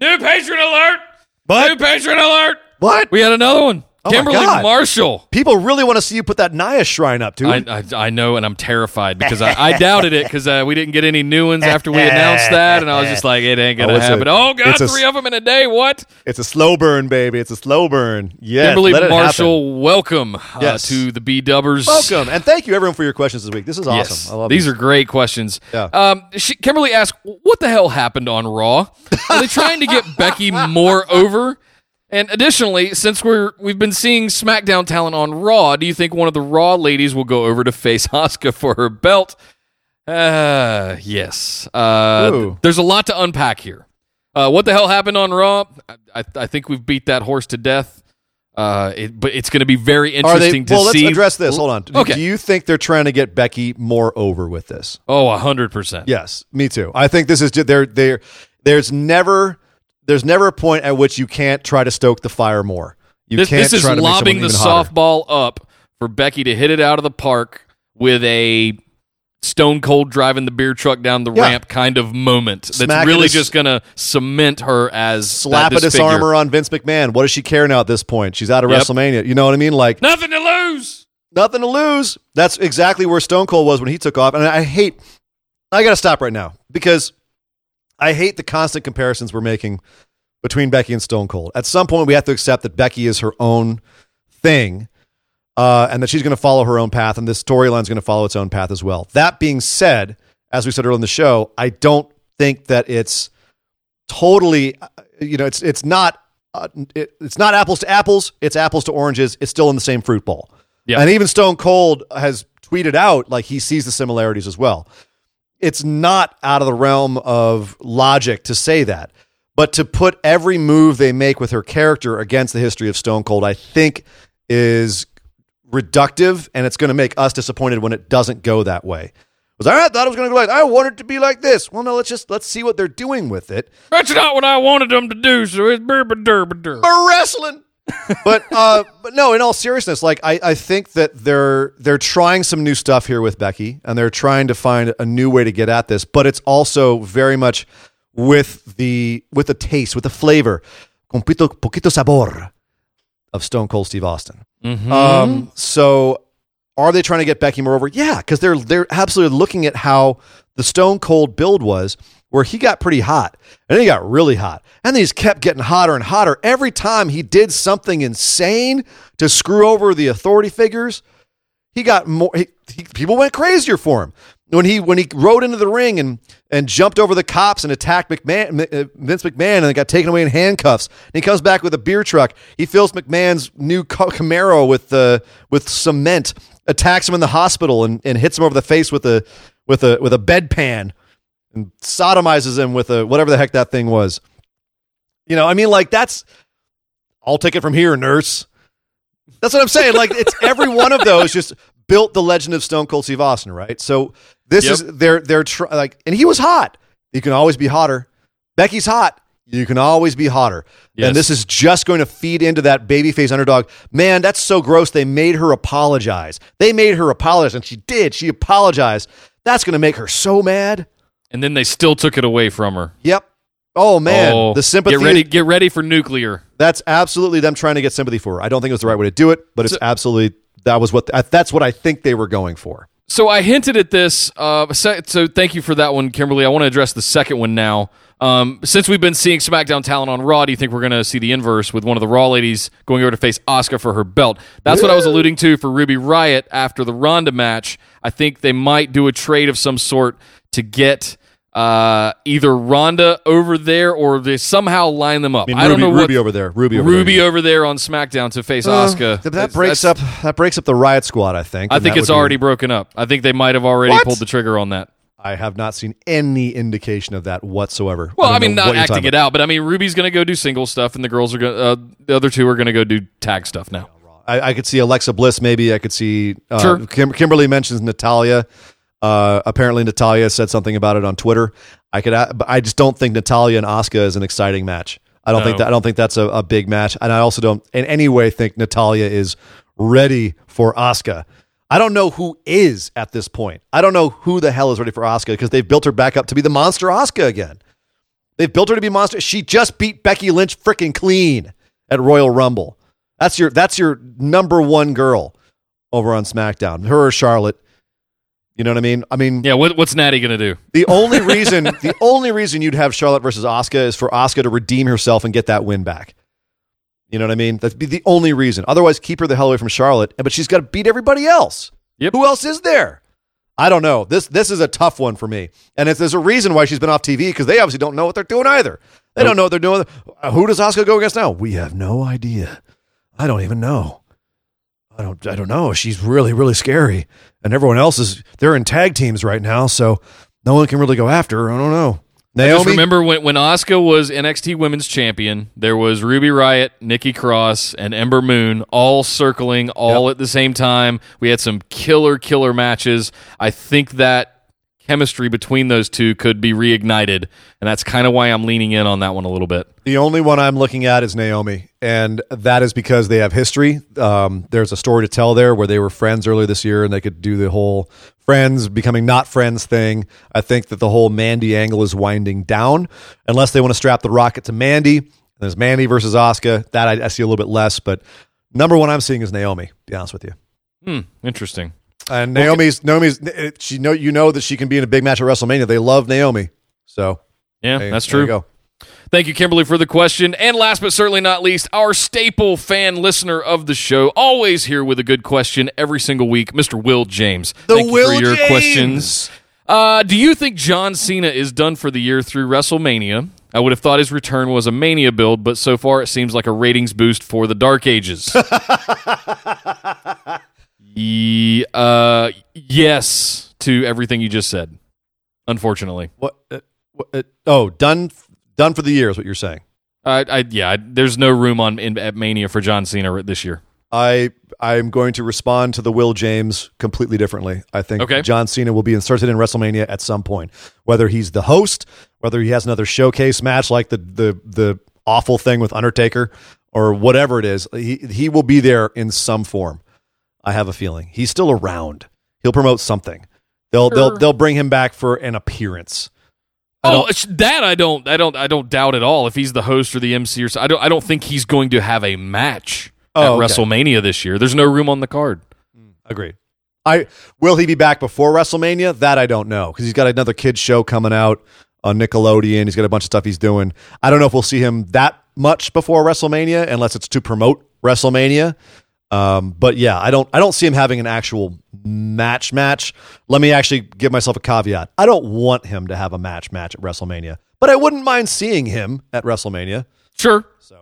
New patron alert! What? New patron alert! What? We had another one. Oh Kimberly. Marshall. People really want to see you put that Nia shrine up, dude. I, I, I know, and I'm terrified because I, I doubted it because uh, we didn't get any new ones after we announced that, and I was just like, it ain't gonna Oh, it's a- happen. oh God, it's a- three of them in a day. What? it's a slow burn, baby. It's a slow burn. Yes, Kimberly Marshall, welcome uh, Yes. to the B Dubbers. Welcome and thank you everyone for your questions this week. This is awesome. Yes, I love these these. are great questions. Yeah. Um, she, Kimberly asked, "What the hell happened on Raw? Are they trying to get Becky more over?" And additionally, since we're we've been seeing SmackDown talent on Raw, do you think one of the Raw ladies will go over to face Asuka for her belt? Uh, yes. Uh, th- there's a lot to unpack here. Uh, what the hell happened on Raw? I, I, I think we've beat that horse to death. Uh, it, but it's going to be very Are they? interesting to see. Well, let's address this. Hold on. Okay. Do you think they're trying to get Becky more over with this? Oh, hundred percent. Yes, me too. I think this is just there. There, there's never, there's never a point at which you can't try to stoke the fire more. You This, can't this is try to make lobbing the softball up for Becky to hit it out of the park with a stone cold driving the beer truck down the Yeah. ramp kind of moment. That's Smack really just going to cement her as Slap that Dis-arm-her on Vince McMahon. What does she care now at this point? She's out of Yep. WrestleMania. You know what I mean? Like Nothing to lose. nothing to lose. That's exactly where Stone Cold was when he took off. And I hate. I got to stop right now because I hate the constant comparisons we're making between Becky and Stone Cold. At some point, we have to accept that Becky is her own thing, uh, and that she's going to follow her own path, and this storyline is going to follow its own path as well. That being said, as we said earlier in the show, I don't think that it's totally, uh, you know, it's it's not. Uh, it, it's not apples to apples. It's apples to oranges. It's still in the same fruit bowl. Yeah. And even Stone Cold has tweeted out like he sees the similarities as well. It's not out of the realm of logic to say that. But to put every move they make with her character against the history of Stone Cold, I think is reductive and it's going to make us disappointed when it doesn't go that way. Was I thought it was going to go like I want it to be like this. Well, no, let's just let's see what they're doing with it. That's not what I wanted them to do. So it's burba durba dur. are wrestling. But uh, but no, in all seriousness, like I, I think that they're they're trying some new stuff here with Becky, and they're trying to find a new way to get at this. But it's also very much with the with the taste, with the flavor, con poquito, poquito sabor of Stone Cold Steve Austin. Um, so are they trying to get Becky more over? Yeah, because they're they're absolutely looking at how the Stone Cold build was, where he got pretty hot, and then he got really hot, and then he just kept getting hotter and hotter every time he did something insane to screw over the authority figures. He got more. He, he, people went crazier for him. when he when he rode into the ring and and jumped over the cops and attacked McMahon, uh, Vince McMahon and got taken away in handcuffs. And he comes back with a beer truck. He fills McMahon's new Camaro with uh, with cement, attacks him in the hospital and, and hits him over the face with a with a with a bedpan and sodomizes him with a whatever the heck that thing was. You know, I mean, like that's. I'll take it from here, nurse. That's what I'm saying. Like it's every one of those just built the legend of Stone Cold Steve Austin, right? So this Yep. is they're they're tr- like, and he was hot. You can always be hotter. Becky's hot. You can always be hotter. Yes. And this is just going to feed into that babyface underdog. Man, that's so gross. They made her apologize. They made her apologize, and she did. She apologized. That's going to make her so mad. And then they still took it away from her. Yep. Oh man, Oh, the sympathy. Get ready, get ready for nuclear. That's absolutely them trying to get sympathy for her. I don't think it was the right way to do it, but it's So- absolutely that was what that's what I think they were going for. So I hinted at this. Uh, so, thank you for that one, Kimberly. I want to address the second one now. Um, since we've been seeing SmackDown talent on Raw, do you think we're going to see the inverse with one of the Raw ladies going over to face Asuka for her belt? That's what I was alluding to for Ruby Riott after the Ronda match. I think they might do a trade of some sort to get uh, either Ronda over there or they somehow line them up. I mean, I don't Ruby, know what Ruby over there. Ruby over Ruby there. over there on SmackDown to face Uh, Asuka. that That's- breaks that's- up that breaks up the Riott Squad. I think. I think it's would be- already broken up. I think they might have already What? pulled the trigger on that. I have not seen any indication of that whatsoever. Well, I, don't mean, not acting it out, but I mean, Ruby's going to go do single stuff, and the girls are going. Uh, the other two are going to go do tag stuff now. I, I could see Alexa Bliss. Maybe I could see. Uh, Sure. Kim, Kimberly mentions Natalya. Uh, apparently, Natalya said something about it on Twitter. I could, but I just don't think Natalya and Asuka is an exciting match. I don't think that. I don't think that's a, a big match, and I also don't in any way think Natalya is ready for Asuka. I don't know who is at this point. I don't know who the hell is ready for Asuka because they've built her back up to be the monster Asuka again. They've built her to be monster. She just beat Becky Lynch freaking clean at Royal Rumble. That's your that's your number one girl over on SmackDown. Her or Charlotte. You know what I mean? I mean, Yeah, what, what's Natty going to do? the only reason the only reason you'd have Charlotte versus Asuka is for Asuka to redeem herself and get that win back. You know what I mean? That'd be the only reason. Otherwise, keep her the hell away from Charlotte. But she's got to beat everybody else. Yep. Who else is there? I don't know. This this is a tough one for me, and it's, there's a reason why she's been off TV because they obviously don't know what they're doing either. They don't know what they're doing. Who does Asuka go against now? We have no idea. I don't even know. I don't. I don't know. She's really really scary, and everyone else is. They're in tag teams right now, so no one can really go after her. I don't know. I just remember when, when Asuka was NXT Women's Champion, there was Ruby Riott, Nikki Cross, and Ember Moon all circling all at the same time. We had some killer, killer matches. I think that chemistry between those two could be reignited, and that's kind of why I'm leaning in on that one a little bit. The only one I'm looking at is Naomi, and that is because they have history. Um, there's a story to tell there where they were friends earlier this year, and they could do the whole friends becoming not friends thing. I think that the whole Mandy angle is winding down, unless they want to strap the rocket to Mandy. There's Mandy versus Asuka. That I, I see a little bit less, but number one I'm seeing is Naomi. To be honest with you. Hmm, interesting. Uh, and Naomi's Naomi's eh, eh, she know you know that she can be in a big match at WrestleMania. They love Naomi, so Yeah, there- that's there you true. go. Thank you, Kimberly, for the question. And last but certainly not least, our staple fan listener of the show, always here with a good question every single week, Mr. Will James. The Thank you for your James! questions. Uh, do you think John Cena is done for the year through WrestleMania? I would have thought his return was a Mania build, but so far it seems like a ratings boost for the Dark Ages. Ye- uh, yes, to everything you just said. Unfortunately, What? Uh, what uh, oh, done done for the year is what you're saying. I, I yeah, I, there's no room on in, at Mania for John Cena this year. I I'm going to respond to the Will James completely differently. I think Okay. John Cena will be inserted in WrestleMania at some point, whether he's the host, whether he has another showcase match like the the the awful thing with Undertaker, or whatever it is. He he will be there in some form. I have a feeling he's still around. He'll promote something. They'll they'll they'll bring him back for an appearance. I Oh, that I don't, I don't, I don't doubt at all. If he's the host or the MC or so, I don't, I don't think he's going to have a match oh, at Oh, okay. WrestleMania this year. There's no room on the card. Hmm, agreed. I will he be back before WrestleMania? That I don't know because he's got another kids show coming out on Nickelodeon. He's got a bunch of stuff he's doing. I don't know if we'll see him that much before WrestleMania unless it's to promote WrestleMania. Um, but yeah, I don't I don't see him having an actual match match. Let me actually give myself a caveat. I don't want him to have a match match at WrestleMania, but I wouldn't mind seeing him at WrestleMania. Sure. So.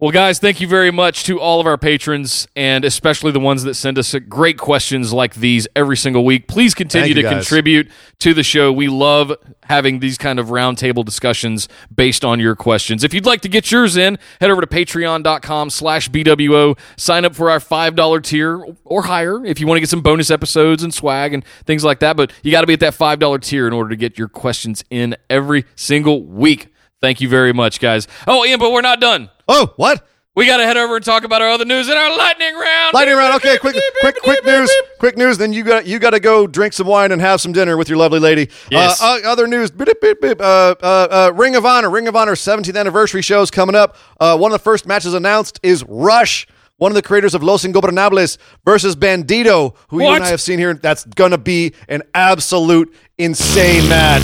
Well, guys, thank you very much to all of our patrons and especially the ones that send us great questions like these every single week. Please continue to guys. contribute to the show. We love having these kind of roundtable discussions based on your questions. If you'd like to get yours in, head over to patreon.com slash BWO. Sign up for our $5 tier or higher if you want to get some bonus episodes and swag and things like that. But you got to be at that $5 tier in order to get your questions in every single week. Thank you very much, guys. Oh, Ian, but we're not done. Oh, what? We got to head over and talk about our other news in our lightning round. Lightning round. Okay, quick, quick, quick news. Quick news. Then you got you got to go drink some wine and have some dinner with your lovely lady. Yes. Uh, uh, other news. Uh, uh, uh, Ring of Honor. Ring of Honor 17th anniversary show is coming up. Uh, one of the first matches announced is Rush. One of the creators of Los Ingobernables versus Bandito, who you and I have seen here. That's going to be an absolute insane match.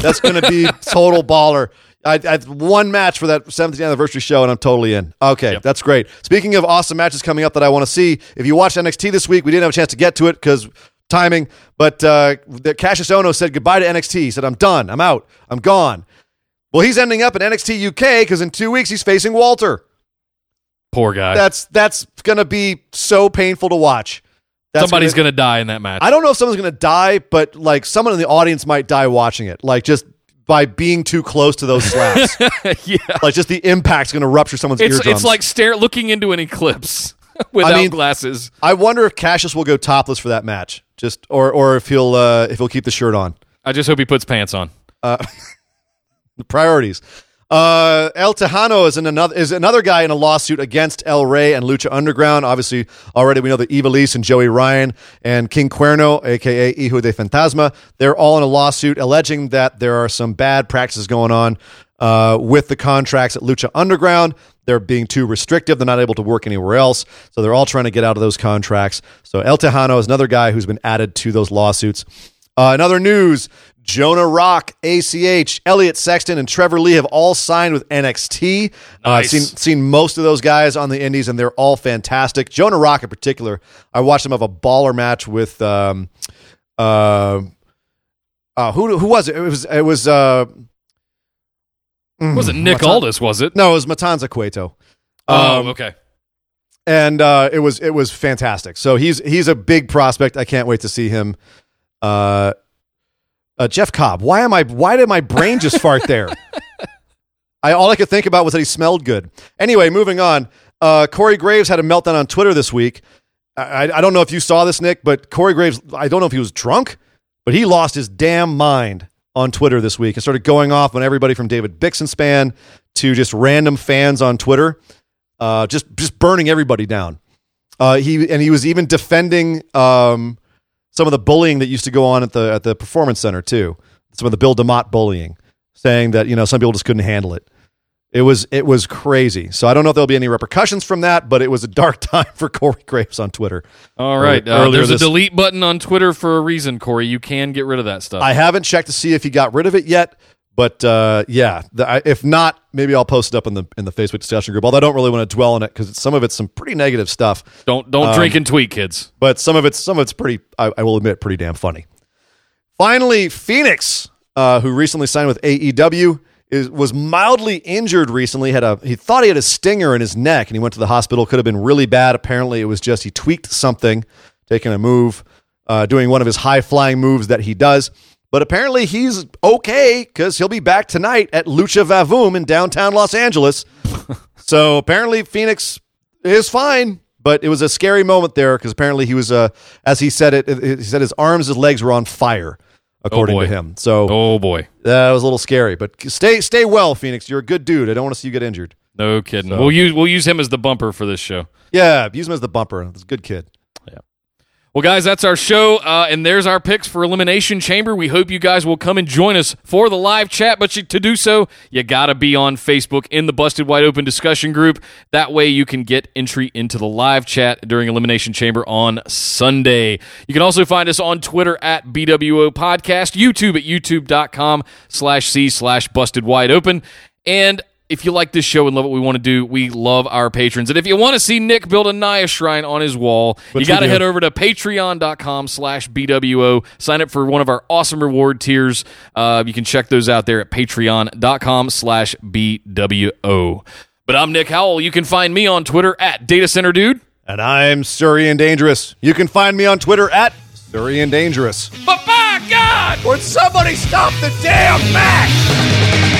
That's going to be total baller. I, I one match for that 17th anniversary show, and I'm totally in. Okay, that's great. Speaking of awesome matches coming up that I want to see, if you watched NXT this week, we didn't have a chance to get to it because timing. But uh, the Kassius Ohno said goodbye to NXT. He said, "I'm done. I'm out. I'm gone." Well, he's ending up at NXT UK because in two weeks he's facing Walter. Poor guy. That's that's gonna be so painful to watch. That's Somebody's gonna, going to die in that match. I don't know if someone's gonna die, but like someone in the audience might die watching it. Like just by being too close to those slaps. yeah. like just the impact's going to rupture someone's It's, eardrums. it's like stare looking into an eclipse without mean- glasses. I wonder if Kassius will go topless for that match, just or or if he'll uh, if he'll keep the shirt on. I just hope he puts pants on. The priorities. Uh, El Tejano is another is another guy in a lawsuit against El Rey and Lucha Underground. Obviously, already we know that Ivelisse and Joey Ryan and King Cuerno, aka Hijo de Fantasma, they're all in a lawsuit alleging that there are some bad practices going on uh, with the contracts at Lucha Underground. They're being too restrictive. They're not able to work anywhere else. So they're all trying to get out of those contracts. So El Tejano is another guy who's been added to those lawsuits. Uh, in other news, Jonah Rock, ACH, Elliot Sexton, and Trevor Lee have all signed with NXT. Uh, I've Nice. seen seen most of those guys on the Indies, and they're all fantastic. Jonah Rock, in particular, I watched him have a baller match with um, uh, uh, who who was it? It was it was uh, mm, Was it Nick Matan- Aldis, was it? No, it was Matanza Cueto. Oh, Um, okay. and uh, it was it was fantastic. So he's he's a big prospect. I can't wait to see him. Uh, uh, Jeff Cobb. Why am I? Why did my brain just fart there? I all I could think about was that he smelled good. Anyway, moving on. Uh, Corey Graves had a meltdown on Twitter this week. I, I don't know if you saw this, Nick, but Corey Graves. I don't know if he was drunk, but he lost his damn mind on Twitter this week and started going off on everybody from David Bixenspan to just random fans on Twitter uh, just just burning everybody down. Uh, he and he was even defending um, some of the bullying that used to go on at the at the performance center too. Some of the Bill DeMott bullying, saying that you know some people just couldn't handle it. It was it was crazy. So I don't know if there'll be any repercussions from that, but it was a dark time for Corey Graves on Twitter. All right. Uh, there's this- a delete button on Twitter for a reason, Corey. You can get rid of that stuff. I haven't checked to see if he got rid of it yet, but uh, yeah, the, I, if not, maybe I'll post it up in the in the Facebook discussion group. Although I don't really want to dwell on it because some of it's some pretty negative stuff. don't don't Um, drink and tweet, kids. but some of it's some of it's pretty. I, I will admit, pretty damn funny. Finally, Fenix, uh, who recently signed with AEW, is was mildly injured recently. Had a he thought he had a stinger in his neck, and he went to the hospital. Could have been really bad. Apparently, it was just he tweaked something, taking a move, uh, doing one of his high flying moves that he does. But apparently, he's okay because he'll be back tonight at Lucha Vavoom in downtown Los Angeles. so apparently, Fenix is fine, but it was a scary moment there because apparently he was, uh, as he said it, he said his arms, his legs were on fire, according boy. to him. So Oh boy. that was a little scary. But stay, stay well, Fenix. You're a good dude. I don't want to see you get injured. No kidding. So- We'll use we'll use him as the bumper for this show. Yeah, use him as the bumper. He's a good kid. Well, guys, that's our show, uh, and there's our picks for Elimination Chamber. We hope you guys will come and join us for the live chat, but to do so, you got to be on Facebook in the Busted Wide Open discussion group. That way, you can get entry into the live chat during Elimination Chamber on Sunday. You can also find us on Twitter at BWO Podcast, YouTube at youtube.com slash C slash Busted Wide Open, and if you like this show and love what we want to do, we love our patrons. And if you want to see Nick build a Nia shrine on his wall, Which you got to head over to patreon.com slash BWO. Sign up for one of our awesome reward tiers. Uh, you can check those out there at patreon.com slash BWO. But I'm Nick Howell. You can find me on Twitter at Data Center Dude. And I'm Surrey and Dangerous. You can find me on Twitter at Surrey and Dangerous. But by God! Would somebody stop the damn Mac?